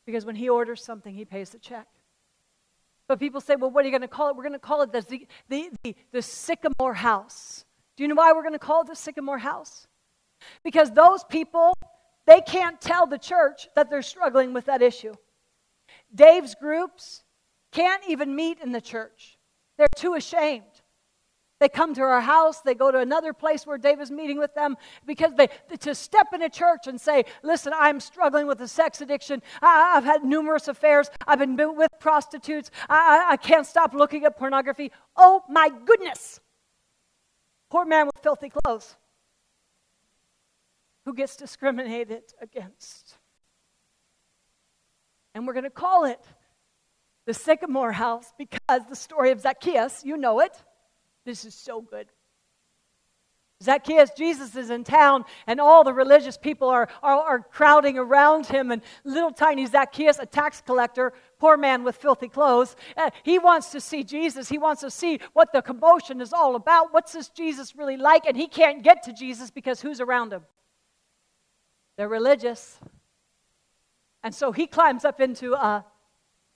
Because when He orders something, He pays the check. But people say, well, what are you going to call it? We're going to call it the, the, the, the Sycamore House. Do you know why we're going to call it the Sycamore House? Because those people, they can't tell the church that they're struggling with that issue. Dave's groups can't even meet in the church, they're too ashamed. They come to our house, they go to another place where Dave is meeting with them because they to step in a church and say, Listen, I'm struggling with a sex addiction. I, have had numerous affairs. I've been with prostitutes. I, I, I can't stop looking at pornography. Oh my goodness. Poor man with filthy clothes who gets discriminated against. And we're going to call it the Sycamore House because the story of Zacchaeus, you know it. This is so good. Zacchaeus, Jesus is in town, and all the religious people are, are, are, crowding around him. And little tiny Zacchaeus, a tax collector, poor man with filthy clothes, uh, he wants to see Jesus. He wants to see what the commotion is all about. What's this Jesus really like? And he can't get to Jesus because who's around him? They're religious. And so he climbs up into a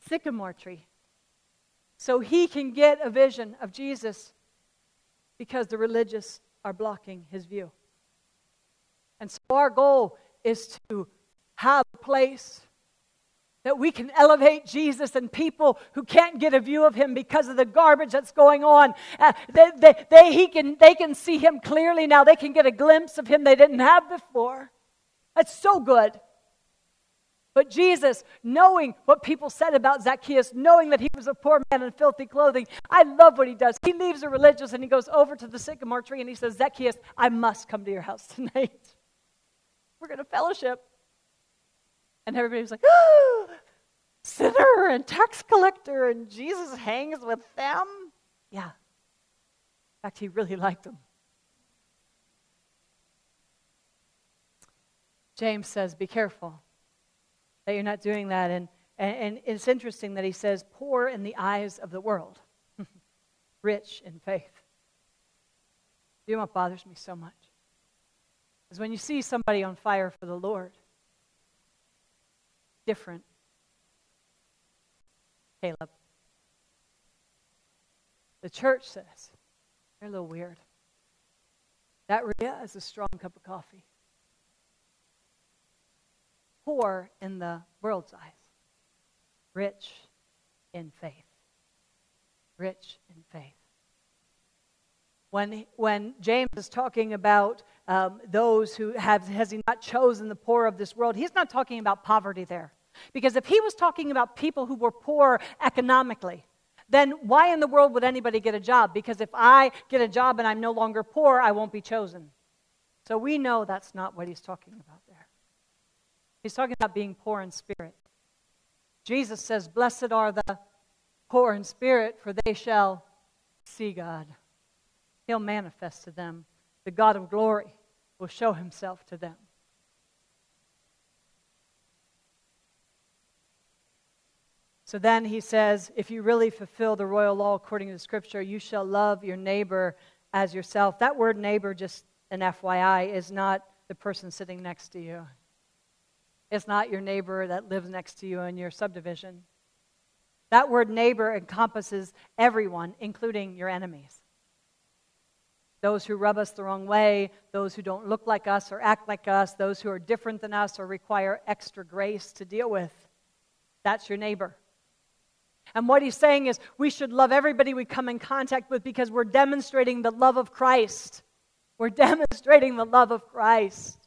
sycamore tree so he can get a vision of Jesus because the religious are blocking his view. And so our goal is to have a place that we can elevate Jesus and people who can't get a view of him because of the garbage that's going on. Uh, they, they, they, he can, they can see him clearly now. They can get a glimpse of him they didn't have before. That's so good. But Jesus, knowing what people said about Zacchaeus, knowing that he was a poor man in filthy clothing, I love what he does. He leaves the religious and he goes over to the sycamore tree and he says, Zacchaeus, I must come to your house [laughs] tonight. We're going to fellowship. And everybody was like, oh, [gasps] sinner and tax collector, and Jesus hangs with them? Yeah. In fact, he really liked them. James says, Be careful that you're not doing that. And, and, and it's interesting that he says, Poor in the eyes of the world, [laughs] rich in faith. You know what bothers me so much? Is when you see somebody on fire for the Lord, different. Caleb. The church says, they're a little weird. That Ria is a strong cup of coffee poor in the world's eyes, rich in faith. rich in faith. When, when James is talking about um, those who have, has he not chosen the poor of this world, he's not talking about poverty there. Because if he was talking about people who were poor economically, then why in the world would anybody get a job? Because if I get a job and I'm no longer poor, I won't be chosen. So we know that's not what he's talking about. He's talking about being poor in spirit. Jesus says, Blessed are the poor in spirit, for they shall see God. He'll manifest to them. The God of glory will show himself to them. So then he says, if you really fulfill the royal law according to the scripture, you shall love your neighbor as yourself. That word neighbor, just an FYI, is not the person sitting next to you. It's not your neighbor that lives next to you in your subdivision. That word neighbor encompasses everyone, including your enemies. Those who rub us the wrong way, those who don't look like us or act like us, those who are different than us or require extra grace to deal with. That's your neighbor. And what he's saying is we should love everybody we come in contact with because we're demonstrating the love of Christ. We're [laughs] demonstrating the love of Christ.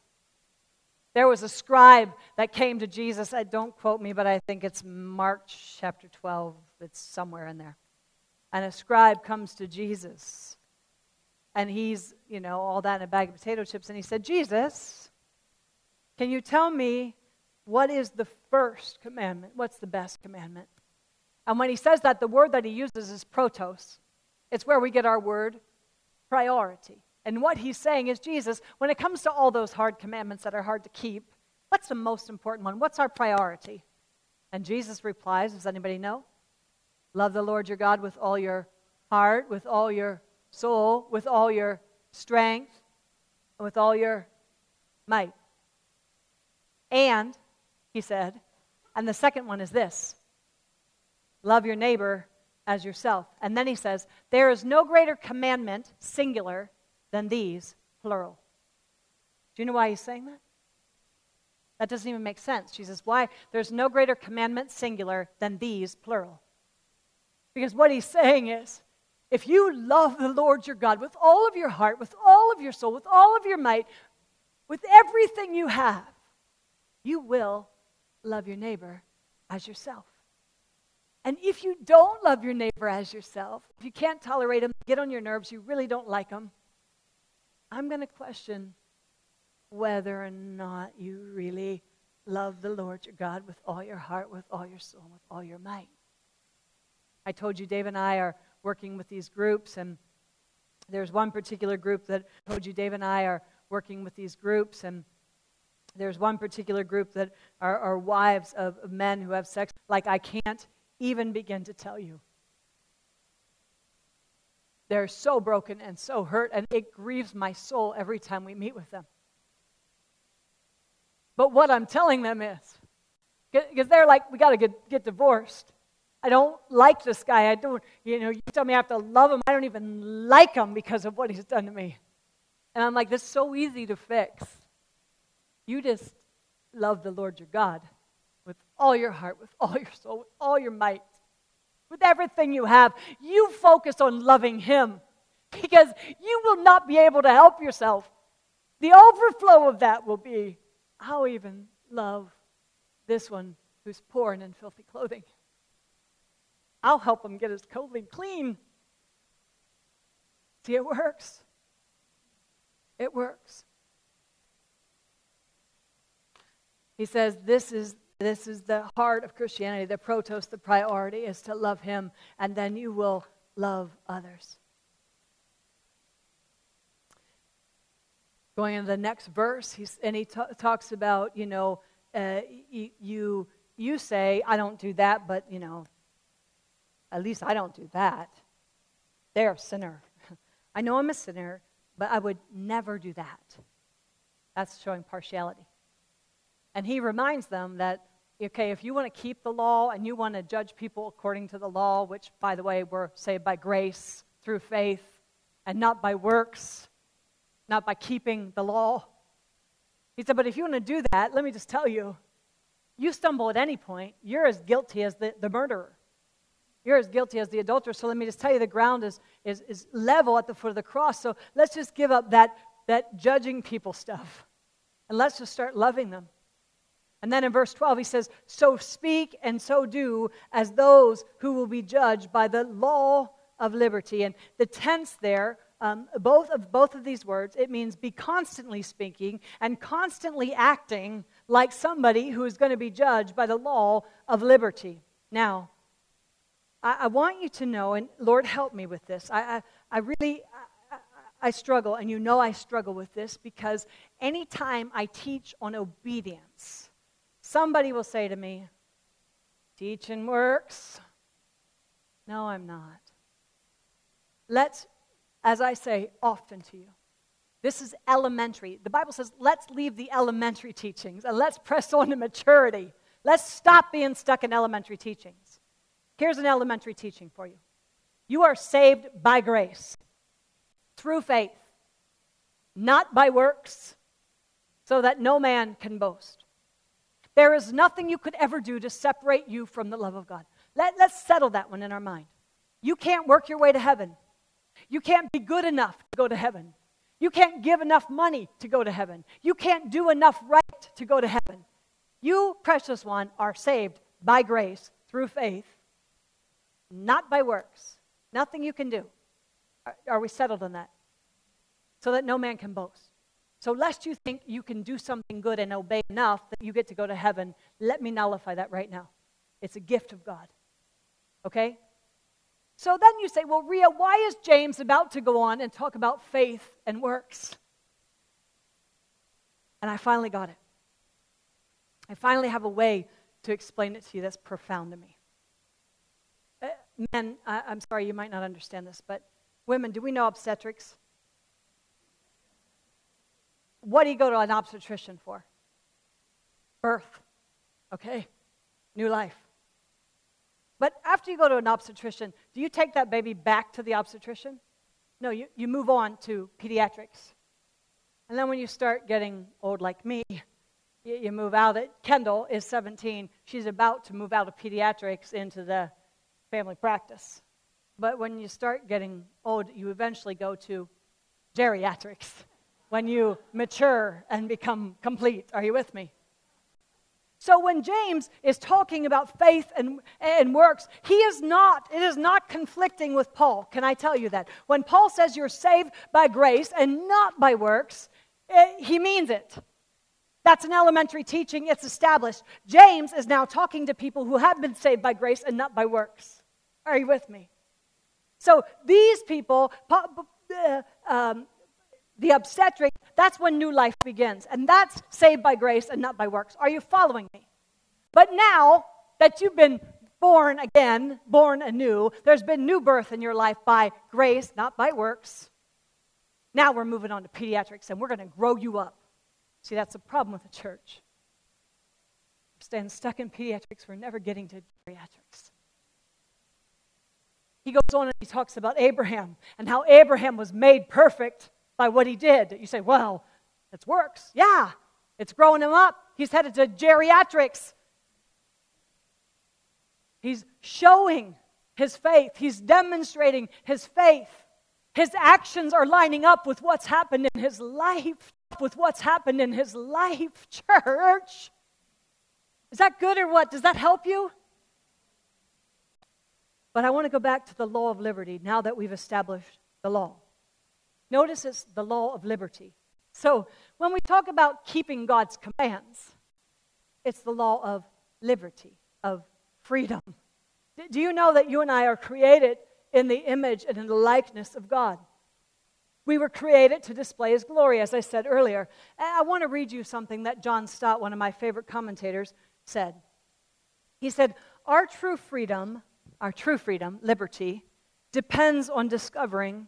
There was a scribe that came to Jesus. I don't quote me, but I think it's Mark chapter 12. It's somewhere in there. And a scribe comes to Jesus. And he's, you know, all that in a bag of potato chips. And he said, Jesus, can you tell me what is the first commandment? What's the best commandment? And when he says that, the word that he uses is protos. It's where we get our word priority. And what he's saying is, Jesus, when it comes to all those hard commandments that are hard to keep, what's the most important one? What's our priority? And Jesus replies, does anybody know? Love the Lord your God with all your heart, with all your soul, with all your strength, with all your might. And, he said, and the second one is this love your neighbor as yourself. And then he says, There is no greater commandment, singular, than these, plural. Do you know why he's saying that? That doesn't even make sense. Jesus, why? There's no greater commandment, singular, than these, plural. Because what he's saying is, if you love the Lord your God with all of your heart, with all of your soul, with all of your might, with everything you have, you will love your neighbor as yourself. And if you don't love your neighbor as yourself, if you can't tolerate them, get on your nerves, you really don't like them, I'm going to question whether or not you really love the Lord your God with all your heart, with all your soul, with all your might. I told you Dave and I are working with these groups, and there's one particular group that I told you Dave and I are working with these groups, and there's one particular group that are, are wives of, of men who have sex like I can't even begin to tell you. They're so broken and so hurt, and it grieves my soul every time we meet with them. But what I'm telling them is, because they're like, we got to get, get divorced. I don't like this guy. I don't, you know, you tell me I have to love him. I don't even like him because of what he's done to me. And I'm like, this is so easy to fix. You just love the Lord your God with all your heart, with all your soul, with all your might, with everything you have. You focus on loving Him because you will not be able to help yourself. The overflow of that will be, I'll even love this one who's poor and in filthy clothing. I'll help him get his clothing clean. See, it works. It works. He says, This is this is the heart of Christianity, the protos, the priority is to love Him, and then you will love others. Going into the next verse, he's, and he t- talks about, you know, uh, you, you, you say, I don't do that, but, you know, at least I don't do that. They're a sinner. [laughs] I know I'm a sinner, but I would never do that. That's showing partiality. And he reminds them that, okay, if you want to keep the law and you want to judge people according to the law, which, by the way, we're saved by grace through faith and not by works, not by keeping the law. He said, but if you want to do that, let me just tell you, you stumble at any point, you're as guilty as the, the murderer. You're as guilty as the adulterer. So let me just tell you the ground is, is, is level at the foot of the cross. So let's just give up that, that judging people stuff and let's just start loving them. And then in verse 12, he says, So speak and so do as those who will be judged by the law of liberty. And the tense there, um, both, of, both of these words, it means be constantly speaking and constantly acting like somebody who is going to be judged by the law of liberty. Now, I, I want you to know, and Lord, help me with this. I, I, I really, I, I struggle, and you know I struggle with this because anytime I teach on obedience, somebody will say to me, Teaching works. No, I'm not. Let's, as I say often to you, this is elementary. The Bible says, let's leave the elementary teachings and let's press on to maturity. Let's stop being stuck in elementary teachings. Here's an elementary teaching for you you are saved by grace through faith, not by works, so that no man can boast. There is nothing you could ever do to separate you from the love of God. Let, us settle that one in our mind. You can't work your way to heaven. You can't be good enough to go to heaven. You can't give enough money to go to heaven. You can't do enough right to go to heaven. You, precious one, are saved by grace through faith, not by works. Nothing you can do. Are, are we settled on that? So that no man can boast. So, lest you think you can do something good and obey enough that you get to go to heaven, let me nullify that right now. It's a gift of God. Okay? So then you say, well, Ria, why is James about to go on and talk about faith and works? And I finally got it. I finally have a way to explain it to you that's profound to me. Uh, men, I, I'm sorry, you might not understand this, but women, do we know obstetrics? What do you go to an obstetrician for? Birth. Okay? New life. But after you go to an obstetrician, do you take that baby back to the obstetrician? No, you, you move on to pediatrics. And then when you start getting old like me, you, you move out. Of, Kendall is 17. She's about to move out of pediatrics into the family practice. But when you start getting old, you eventually go to geriatrics when you mature and become complete. Are you with me? So when James is talking about faith and, and works, he is not, it is not conflicting with Paul. Can I tell you that? When Paul says you're saved by grace and not by works, eh, he means it. That's an elementary teaching, it's established. James is now talking to people who have been saved by grace and not by works. Are you with me? So these people, uh, um, the obstetric, that's when new life begins. And that's saved by grace and not by works. Are you following me? But now that you've been born again, born anew, there's been new birth in your life by grace, not by works. Now we're moving on to pediatrics and we're going to grow you up. See, that's the problem with the church. We're staying stuck in pediatrics, we're never getting to geriatrics. He goes on and he talks about Abraham and how Abraham was made perfect by what he did. You say, well, it works. Yeah, it's growing him up. He's headed to geriatrics. He's showing his faith, he's demonstrating his faith. His actions are lining up with what's happened in his life, with what's happened in his life, [laughs] church. Is that good or what? Does that help you? But I want to go back to the law of liberty now that we've established the law. Notice it's the law of liberty. So when we talk about keeping God's commands, it's the law of liberty, of freedom. Do you know that you and I are created in the image and in the likeness of God? We were created to display His glory, as I said earlier. I want to read you something that John Stott, one of my favorite commentators, said. He said, Our true freedom, our true freedom, liberty, depends on discovering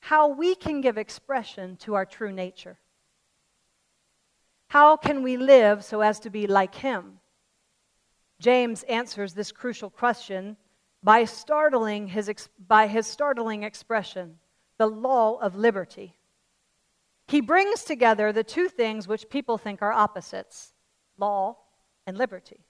how we can give expression to our true nature. How can we live so as to be like him? James answers this crucial question by, startling his, by his startling expression, the law of liberty. He brings together the two things which people think are opposites law and liberty.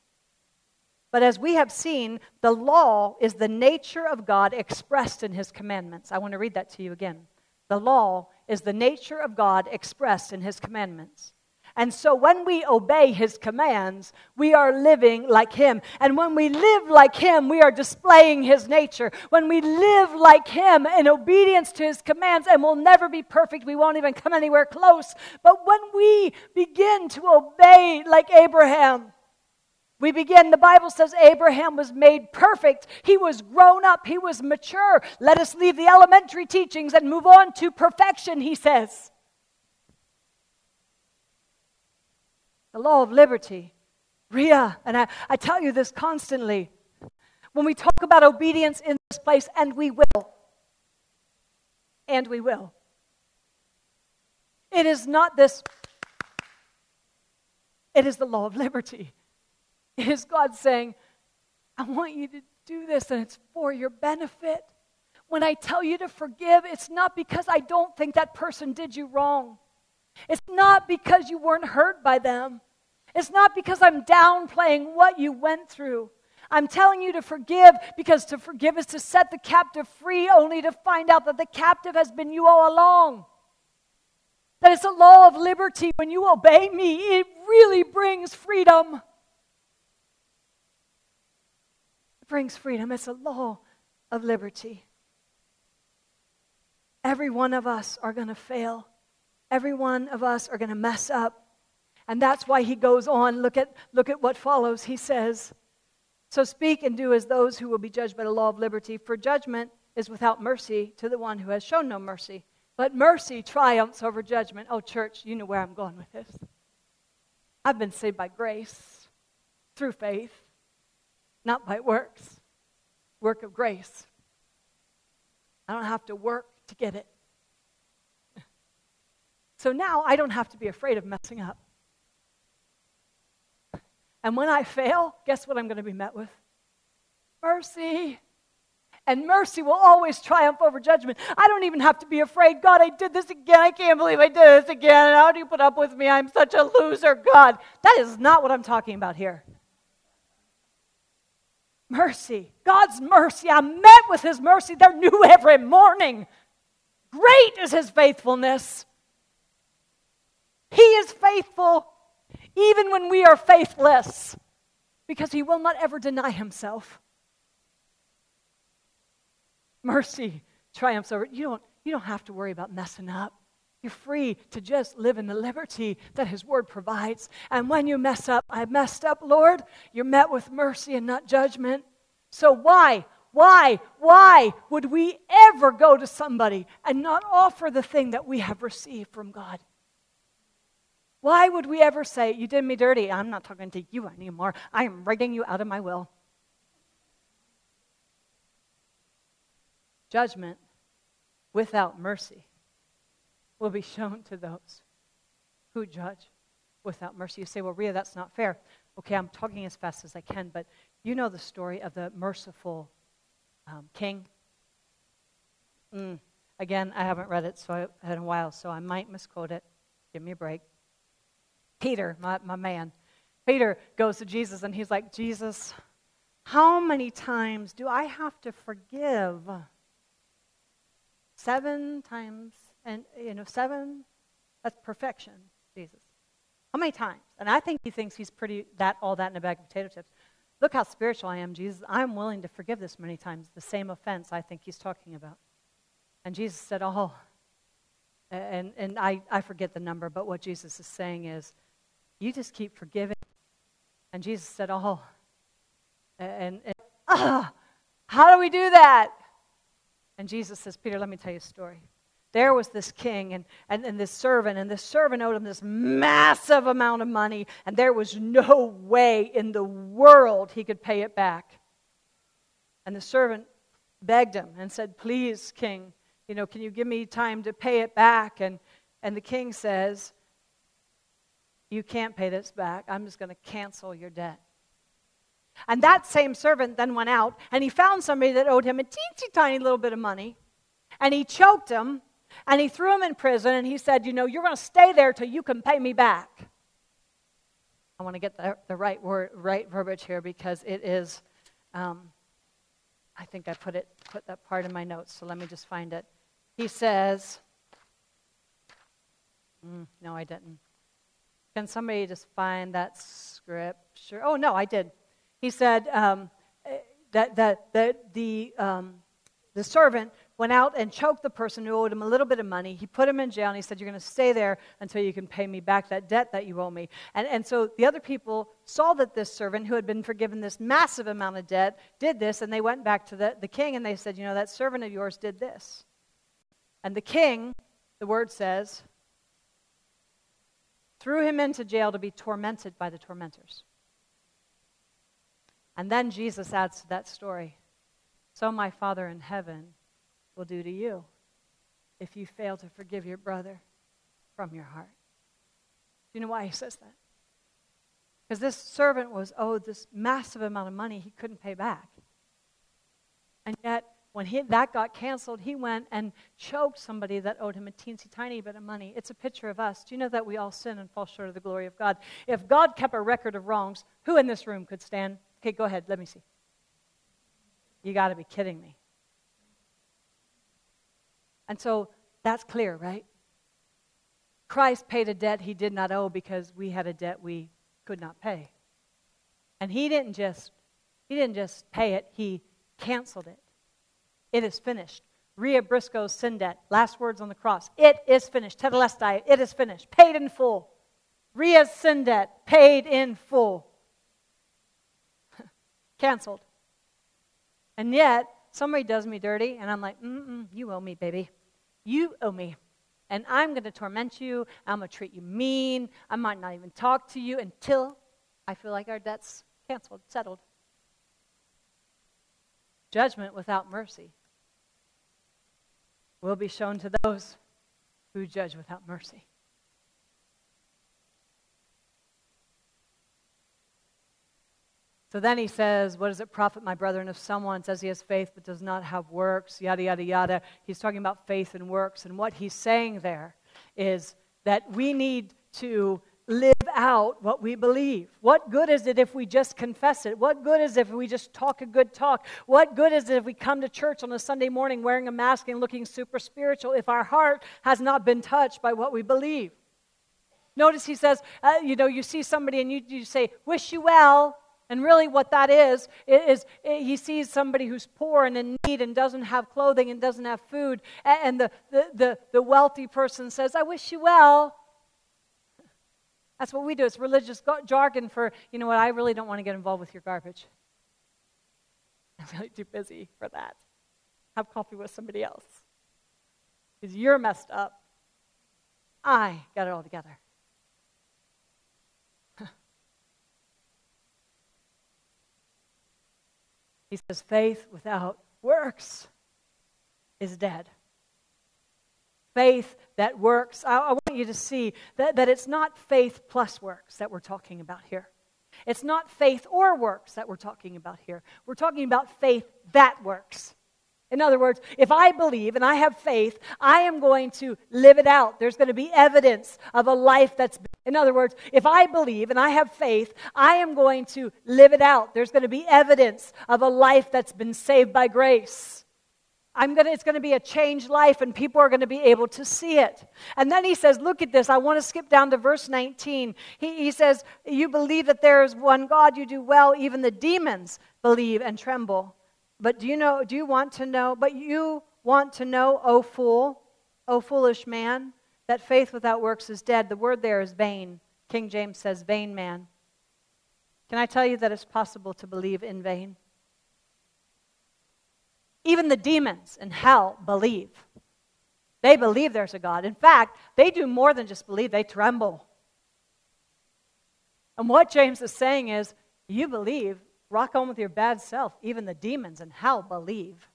But as we have seen, the law is the nature of God expressed in his commandments. I want to read that to you again. The law is the nature of God expressed in his commandments. And so when we obey his commands, we are living like him. And when we live like him, we are displaying his nature. When we live like him in obedience to his commands, and we'll never be perfect, we won't even come anywhere close. But when we begin to obey like Abraham, we begin, the Bible says Abraham was made perfect. He was grown up. He was mature. Let us leave the elementary teachings and move on to perfection, he says. The law of liberty. Ria, and I, I tell you this constantly. When we talk about obedience in this place, and we will, and we will, it is not this, it is the law of liberty is God saying, I want you to do this and it's for your benefit. When I tell you to forgive, it's not because I don't think that person did you wrong. It's not because you weren't hurt by them. It's not because I'm downplaying what you went through. I'm telling you to forgive because to forgive is to set the captive free, only to find out that the captive has been you all along. That it's a law of liberty. When you obey me, it really brings freedom. Brings freedom. It's a law of liberty. Every one of us are going to fail. Every one of us are going to mess up. And that's why he goes on. Look at, look at what follows. He says, So speak and do as those who will be judged by the law of liberty, for judgment is without mercy to the one who has shown no mercy. But mercy triumphs over judgment. Oh, church, you know where I'm going with this. I've been saved by grace through faith not by works, work of grace. I don't have to work to get it. So now I don't have to be afraid of messing up. And when I fail, guess what I'm going to be met with? Mercy. And mercy will always triumph over judgment. I don't even have to be afraid. God, I did this again. I can't believe I did this again. How do you put up with me? I'm such a loser, God. That is not what I'm talking about here mercy. God's mercy. I met with His mercy. They're new [laughs] every morning. Great is His faithfulness. He is faithful even when we are faithless because He will not ever deny Himself. Mercy triumphs over. You don't, you don't have to worry about messing up. You're free to just live in the liberty that His Word provides. And when you mess up, I messed up, Lord, you're met with mercy and not judgment. So, why, why, why would we ever go to somebody and not offer the thing that we have received from God? Why would we ever say, You did me dirty? I'm not talking to you anymore. I am writing you out of my will. Judgment without mercy will be shown to those who judge without mercy. You say, well, Ria, that's not fair. Okay, I'm talking as fast as I can, but you know the story of the merciful um, king. Mm. Again, I haven't read it so in a while, so I might misquote it. Give me a break. Peter, my, my man, Peter goes to Jesus and he's like, Jesus, how many times do I have to forgive? Seven times and, you know, seven, that's perfection, Jesus. How many times? And I think he thinks he's pretty, that, all that in a bag of potato chips. Look how spiritual I am, Jesus. I'm willing to forgive this many times, the same offense I think he's talking about. And Jesus said, Oh, and, and I, I forget the number, but what Jesus is saying is, you just keep forgiving. And Jesus said, Oh, and, and ah, how do we do that? And Jesus says, Peter, let me tell you a story. There was this king and, and, and this servant, and this servant owed him this massive amount of money, and there was no way in the world he could pay it back. And the servant begged him and said, Please, king, you know, can you give me time to pay it back? And, and the king says, You can't pay this back. I'm just going to cancel your debt. And that same servant then went out and he found somebody that owed him a teensy tiny little bit of money. And he choked him and he threw him in prison and he said, You know, you're going to stay there till you can pay me back. I want to get the, the right word, right verbiage here because it is. Um, I think I put it put that part in my notes. So let me just find it. He says. Mm, no, I didn't. Can somebody just find that scripture? Oh no, I did. He said um, eh, that that that the um, the servant went out and choked the person who owed him a little bit of money. He put him in jail and he said, You're going to stay there until you can pay me back that debt that you owe me. And, and so the other people saw that this servant, who had been forgiven this massive amount of debt, did this, and they went back to the, the king and they said, You know, that servant of yours did this. And the king, the word says, threw him into jail to be tormented by the tormentors. And then Jesus adds to that story So my Father in heaven will do to you if you fail to forgive your brother from your heart. Do you know why he says that? Because this servant was owed this massive amount of money he couldn't pay back. And yet, when he, that got canceled, he went and choked somebody that owed him a teensy tiny bit of money. It's a picture of us. Do you know that we all sin and fall short of the glory of God? If God kept a record of wrongs, who in this room could stand? Okay, go ahead. Let me see. You got to be kidding me. And so that's clear, right? Christ paid a debt he did not owe because we had a debt we could not pay. And he didn't just he didn't just pay it, he canceled it. It is finished. Ria Briscoe's sin debt, last words on the cross. It is finished. Tetelestai, it is finished. Paid in full. Ria's sin debt, paid in full. [laughs] canceled. And yet, somebody does me dirty, and I'm like, mm you owe me, baby. You owe me. And I'm going to torment you. I'm going to treat you mean. I might not even talk to you until I feel like our debt's canceled, settled. Judgment without mercy will be shown to those who judge without mercy. So then he says, What does it profit my brethren if someone says he has faith but does not have works? Yada, yada, yada. He's talking about faith and works. And what he's saying there is that we need to live out what we believe. What good is it if we just confess it? What good is it if we just talk a good talk? What good is it if we come to church on a Sunday morning wearing a mask and looking super spiritual if our heart has not been touched by what we believe? Notice he says, uh, you know, you see somebody and you, you say, wish you well. And really, what that is, is he sees somebody who's poor and in need and doesn't have clothing and doesn't have food. And the, the, the, the wealthy person says, I wish you well. That's what we do. It's religious jargon for, you know what, I really don't want to get involved with your garbage. I'm really too busy for that. Have coffee with somebody else. Because you're messed up. I got it all together. He says, faith without works is dead. Faith that works. I, I, want you to see that, that it's not faith plus works that we're talking about here. It's not faith or works that we're talking about here. We're talking about faith that works. In other words, if I believe and I have faith, I am going to live it out. There's going to be evidence of a life that's. In other words, if I believe and I have faith, I am going to live it out. There's going to be evidence of a life that's been saved by grace. I'm gonna, it's going to be a changed life, and people are going to be able to see it. And then he says, Look at this. I want to skip down to verse 19. He, he says, You believe that there is one God, you do well. Even the demons believe and tremble. But do you know, do you want to know? But you want to know, O fool, O foolish man, that faith without works is dead. The word there is vain. King James says, vain man. Can I tell you that it's possible to believe in vain? Even the demons in hell believe. They believe there's a God. In fact, they do more than just believe, they tremble. And what James is saying is, you believe, Rock on with your bad self. Even the demons in hell believe.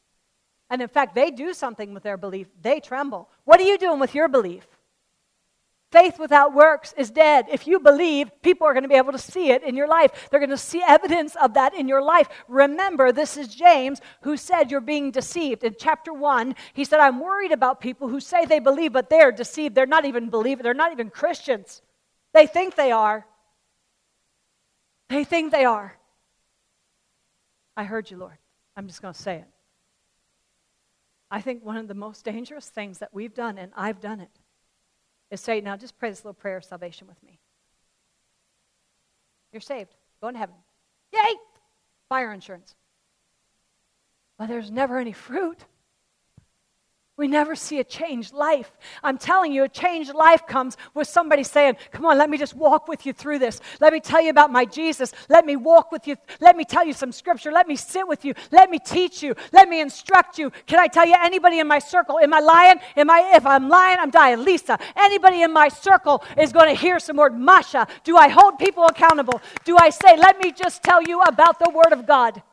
And in fact, they do something with their belief. They tremble. What are you doing with your belief? Faith without works is dead. If you believe, people are going to be able to see it in your life. They're going to see evidence of that in your life. Remember, this is James who said you're being deceived. In chapter 1, he said, I'm worried about people who say they believe, but they are deceived. They're not even believing, they're not even Christians. They think they are. They think they are. I heard you, Lord. I'm just going to say it. I think one of the most dangerous things that we've done, and I've done it, is say, now just pray this little prayer of salvation with me. You're saved. Go into heaven. Yay! Fire insurance. But there's never any fruit. We never see a changed life. I'm telling you, a changed life comes with somebody saying, Come on, let me just walk with you through this. Let me tell you about my Jesus. Let me walk with you. Let me tell you some scripture. Let me sit with you. Let me teach you. Let me instruct you. Can I tell you, anybody in my circle, am I lying? Am I, if I'm lying, I'm dying. Lisa, anybody in my circle is going to hear some word. Masha, do I hold people accountable? Do I say, Let me just tell you about the Word of God?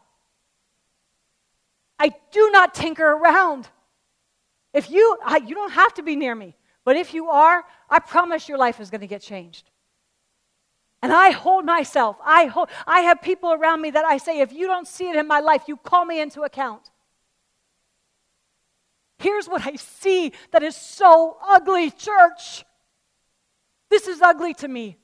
I do not tinker around. If you, I, you don't have to be near me, but if you are, I promise your life is going to get changed. And I hold myself, I, hold, I have people around me that I say, if you don't see it in my life, you call me into account. Here's what I see that is so ugly, church. This is ugly to me.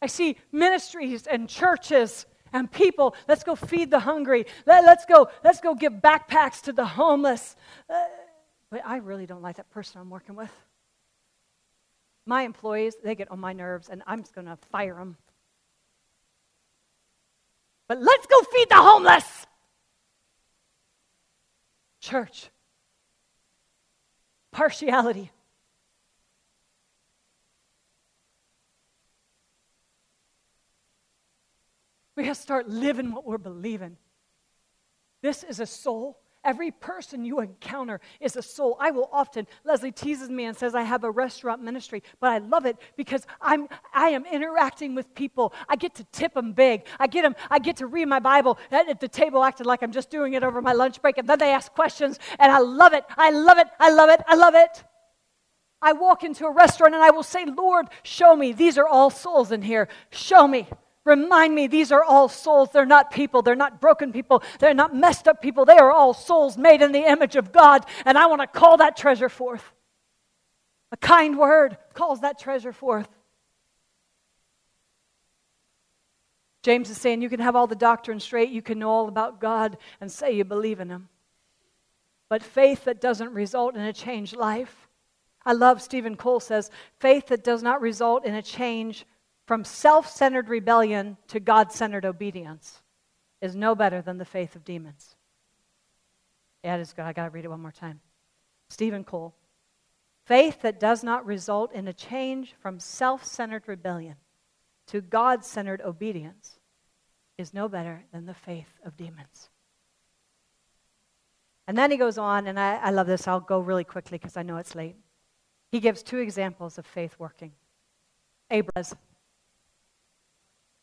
I see ministries and churches and people. Let's go feed the hungry. Let, us go, let's go give backpacks to the homeless. Uh, but I really don't like that person I'm working with. My employees, they get on my nerves, and I'm just going to fire them. But let's go feed the homeless. Church, partiality. We have to start living what we're believing. This is a soul. Every person you encounter is a soul. I will often, Leslie teases me and says, I have a restaurant ministry, but I love it because I'm, I am interacting with people. I get to tip them big. I get, them, I get to read my Bible at the table, acting like I'm just doing it over my lunch break, and then they ask questions, and I love it. I love it. I love it. I love it. I walk into a restaurant and I will say, Lord, show me. These are all souls in here. Show me. Remind me, these are all souls. They're not people. They're not broken people. They're not messed up people. They are all souls made in the image of God. And I want to call that treasure forth. A kind word calls that treasure forth. James is saying you can have all the doctrine straight, you can know all about God and say you believe in Him. But faith that doesn't result in a changed life, I love Stephen Cole says, faith that does not result in a change from self centered rebellion to God centered obedience is no better than the faith of demons. Yeah, it is good. I got to read it one more time. Stephen Cole. Faith that does not result in a change from self centered rebellion to God centered obedience is no better than the faith of demons. And then he goes on, and I, I love this. I'll go really quickly because I know it's late. He gives two examples of faith working. Abraham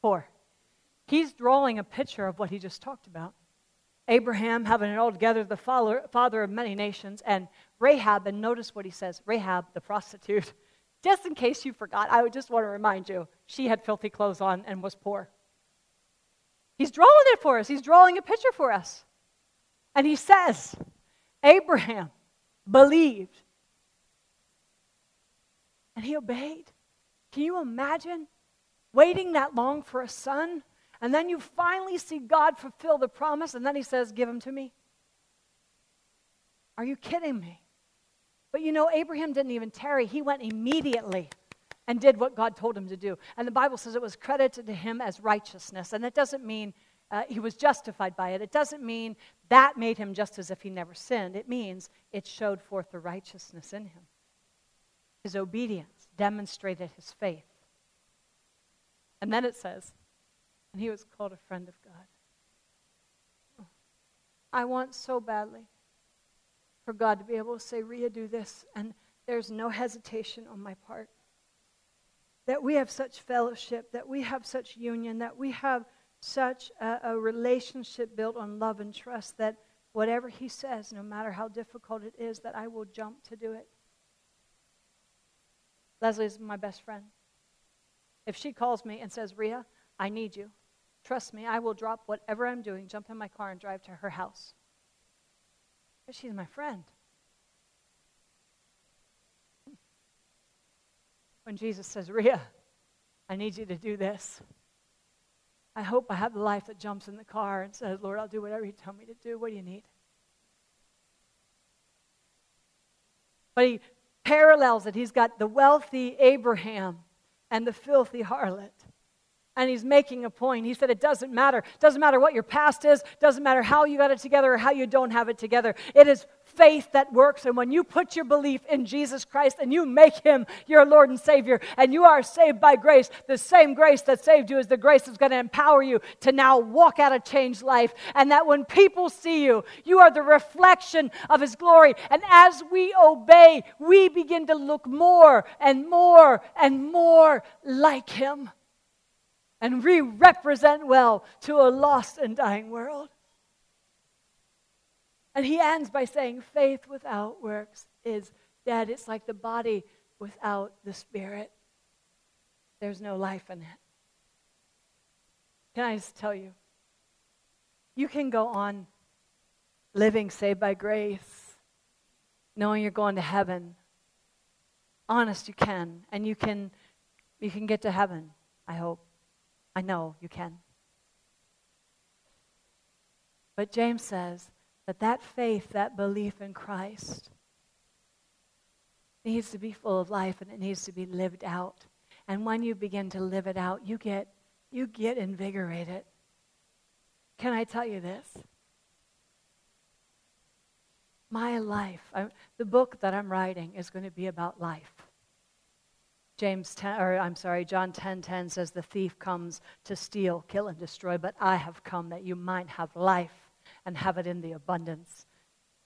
Four. He's drawing a picture of what he just talked about. Abraham having it all together, the father, father of many nations, and Rahab, and notice what he says Rahab, the prostitute. [laughs] Just in case you forgot, I would just want to remind you she had filthy clothes on and was poor. He's drawing it for us, he's drawing a picture for us. And he says, Abraham believed and he obeyed. Can you imagine waiting that long for a son, and then you finally see God fulfill the promise, and then he says, Give him to me? Are you kidding me? But you know, Abraham didn't even tarry, he went immediately and did what God told him to do. And the Bible says it was credited to him as righteousness. And it doesn't mean uh, he was justified by it. It doesn't mean that made him just as if he never sinned. It means it showed forth the righteousness in him. His obedience demonstrated his faith. And then it says, and he was called a friend of God. I want so badly for God to be able to say, Ria, do this. And there's no hesitation on my part. That we have such fellowship, that we have such union, that we have such a, a relationship built on love and trust that whatever he says, no matter how difficult it is, that I will jump to do it. Leslie is my best friend. If she calls me and says, Ria, I need you, trust me, I will drop whatever I'm doing, jump in my car, and drive to her house. But she's my friend. When Jesus says, Ria, I need you to do this, I hope I have the life that jumps in the car and says, Lord, I'll do whatever you tell me to do. What do you need? But he parallels it. He's got the wealthy Abraham and the filthy harlot. And he's making a point. He said, It doesn't matter. Doesn't matter what your past is, doesn't matter how you got it together or how you don't have it together. It is faith that works. And when you put your belief in Jesus Christ and you make him your Lord and Savior, and you are saved by grace, the same grace that saved you is the grace that's going to empower you to now walk out a changed life. And that when people see you, you are the reflection of his glory. And as we obey, we begin to look more and more and more like him and we represent well to a lost and dying world. And he ends by saying, faith without works is dead. It's like the body without the spirit. There's no life in it. Can I just tell you? You can go on living saved by grace, knowing you're going to heaven. Honest, you can. And you can, you can get to heaven, I hope. I know you can. But James says that that faith, that belief in Christ, needs to be full of life and it needs to be lived out. And when you begin to live it out, you get, you get invigorated. Can I tell you this? My life, I, the book that I'm writing is going to be about life. James 10, or I'm sorry, John 10 10 says, The thief comes to steal, kill, and destroy, but I have come that you might have life and have it in the abundance.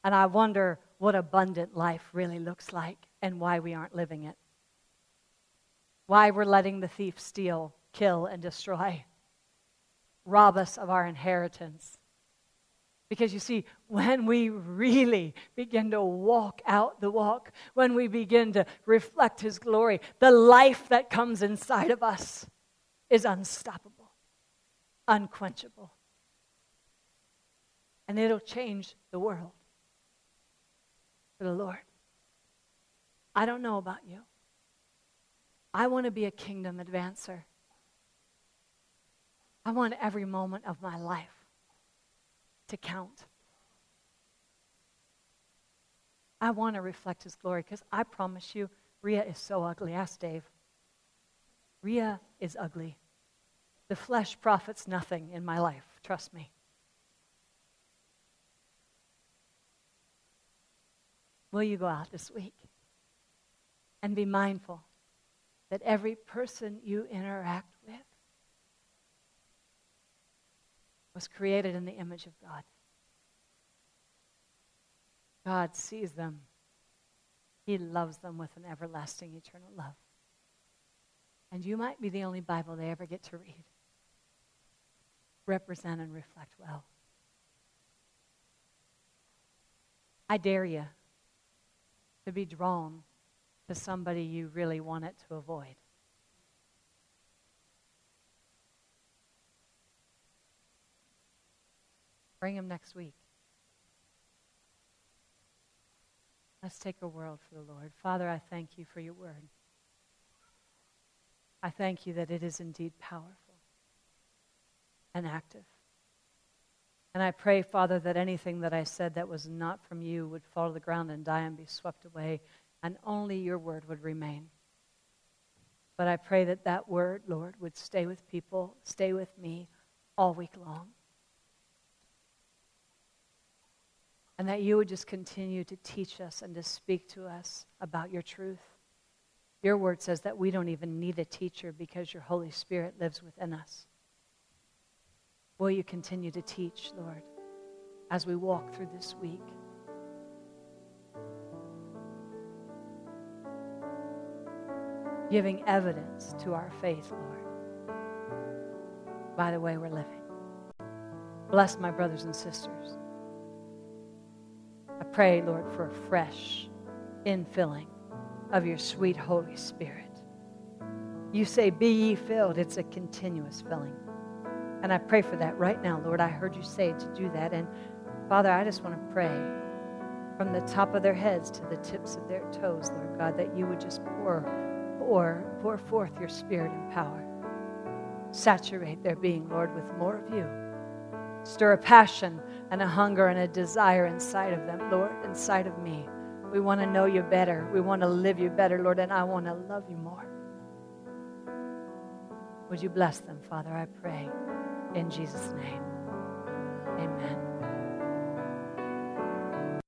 And I wonder what abundant life really looks like and why we aren't living it. Why we're letting the thief steal, kill, and destroy, rob us of our inheritance. Because you see, when we really begin to walk out the walk, when we begin to reflect His glory, the life that comes inside of us is unstoppable, unquenchable. And it'll change the world for the Lord. I don't know about you. I want to be a kingdom advancer. I want every moment of my life to count. I want to reflect His glory because I promise you, Ria is so ugly. Ask Dave. Ria is ugly. The flesh profits nothing in my life. Trust me. Will you go out this week and be mindful that every person you interact was created in the image of God. God sees them. He loves them with an everlasting, eternal love. And you might be the only Bible they ever get to read. Represent and reflect well. I dare you to be drawn to somebody you really want it to avoid. Bring him next week. Let's take a world for the Lord. Father, I thank you for your word. I thank you that it is indeed powerful and active. And I pray, Father, that anything that I said that was not from you would fall to the ground and die and be swept away, and only your word would remain. But I pray that that word, Lord, would stay with people, stay with me all week long. And that you would just continue to teach us and to speak to us about your truth. Your word says that we don't even need a teacher because your Holy Spirit lives within us. Will you continue to teach, Lord, as we walk through this week? Giving evidence to our faith, Lord, by the way we're living. Bless my brothers and sisters pray, Lord, for a fresh infilling of your sweet Holy Spirit. You say, Be ye filled. It's a continuous filling. And I pray for that right now, Lord. I heard you say to do that. And Father, I just want to pray from the top of their heads to the tips of their toes, Lord God, that you would just pour, pour, pour forth your spirit and power Saturate their being, Lord, with more of you. Stir a passion and a hunger and a desire inside of them, Lord, inside of me. We want to know you better. We want to live you better, Lord, and I want to love you more. Would you bless them, Father? I pray in Jesus' name. Amen.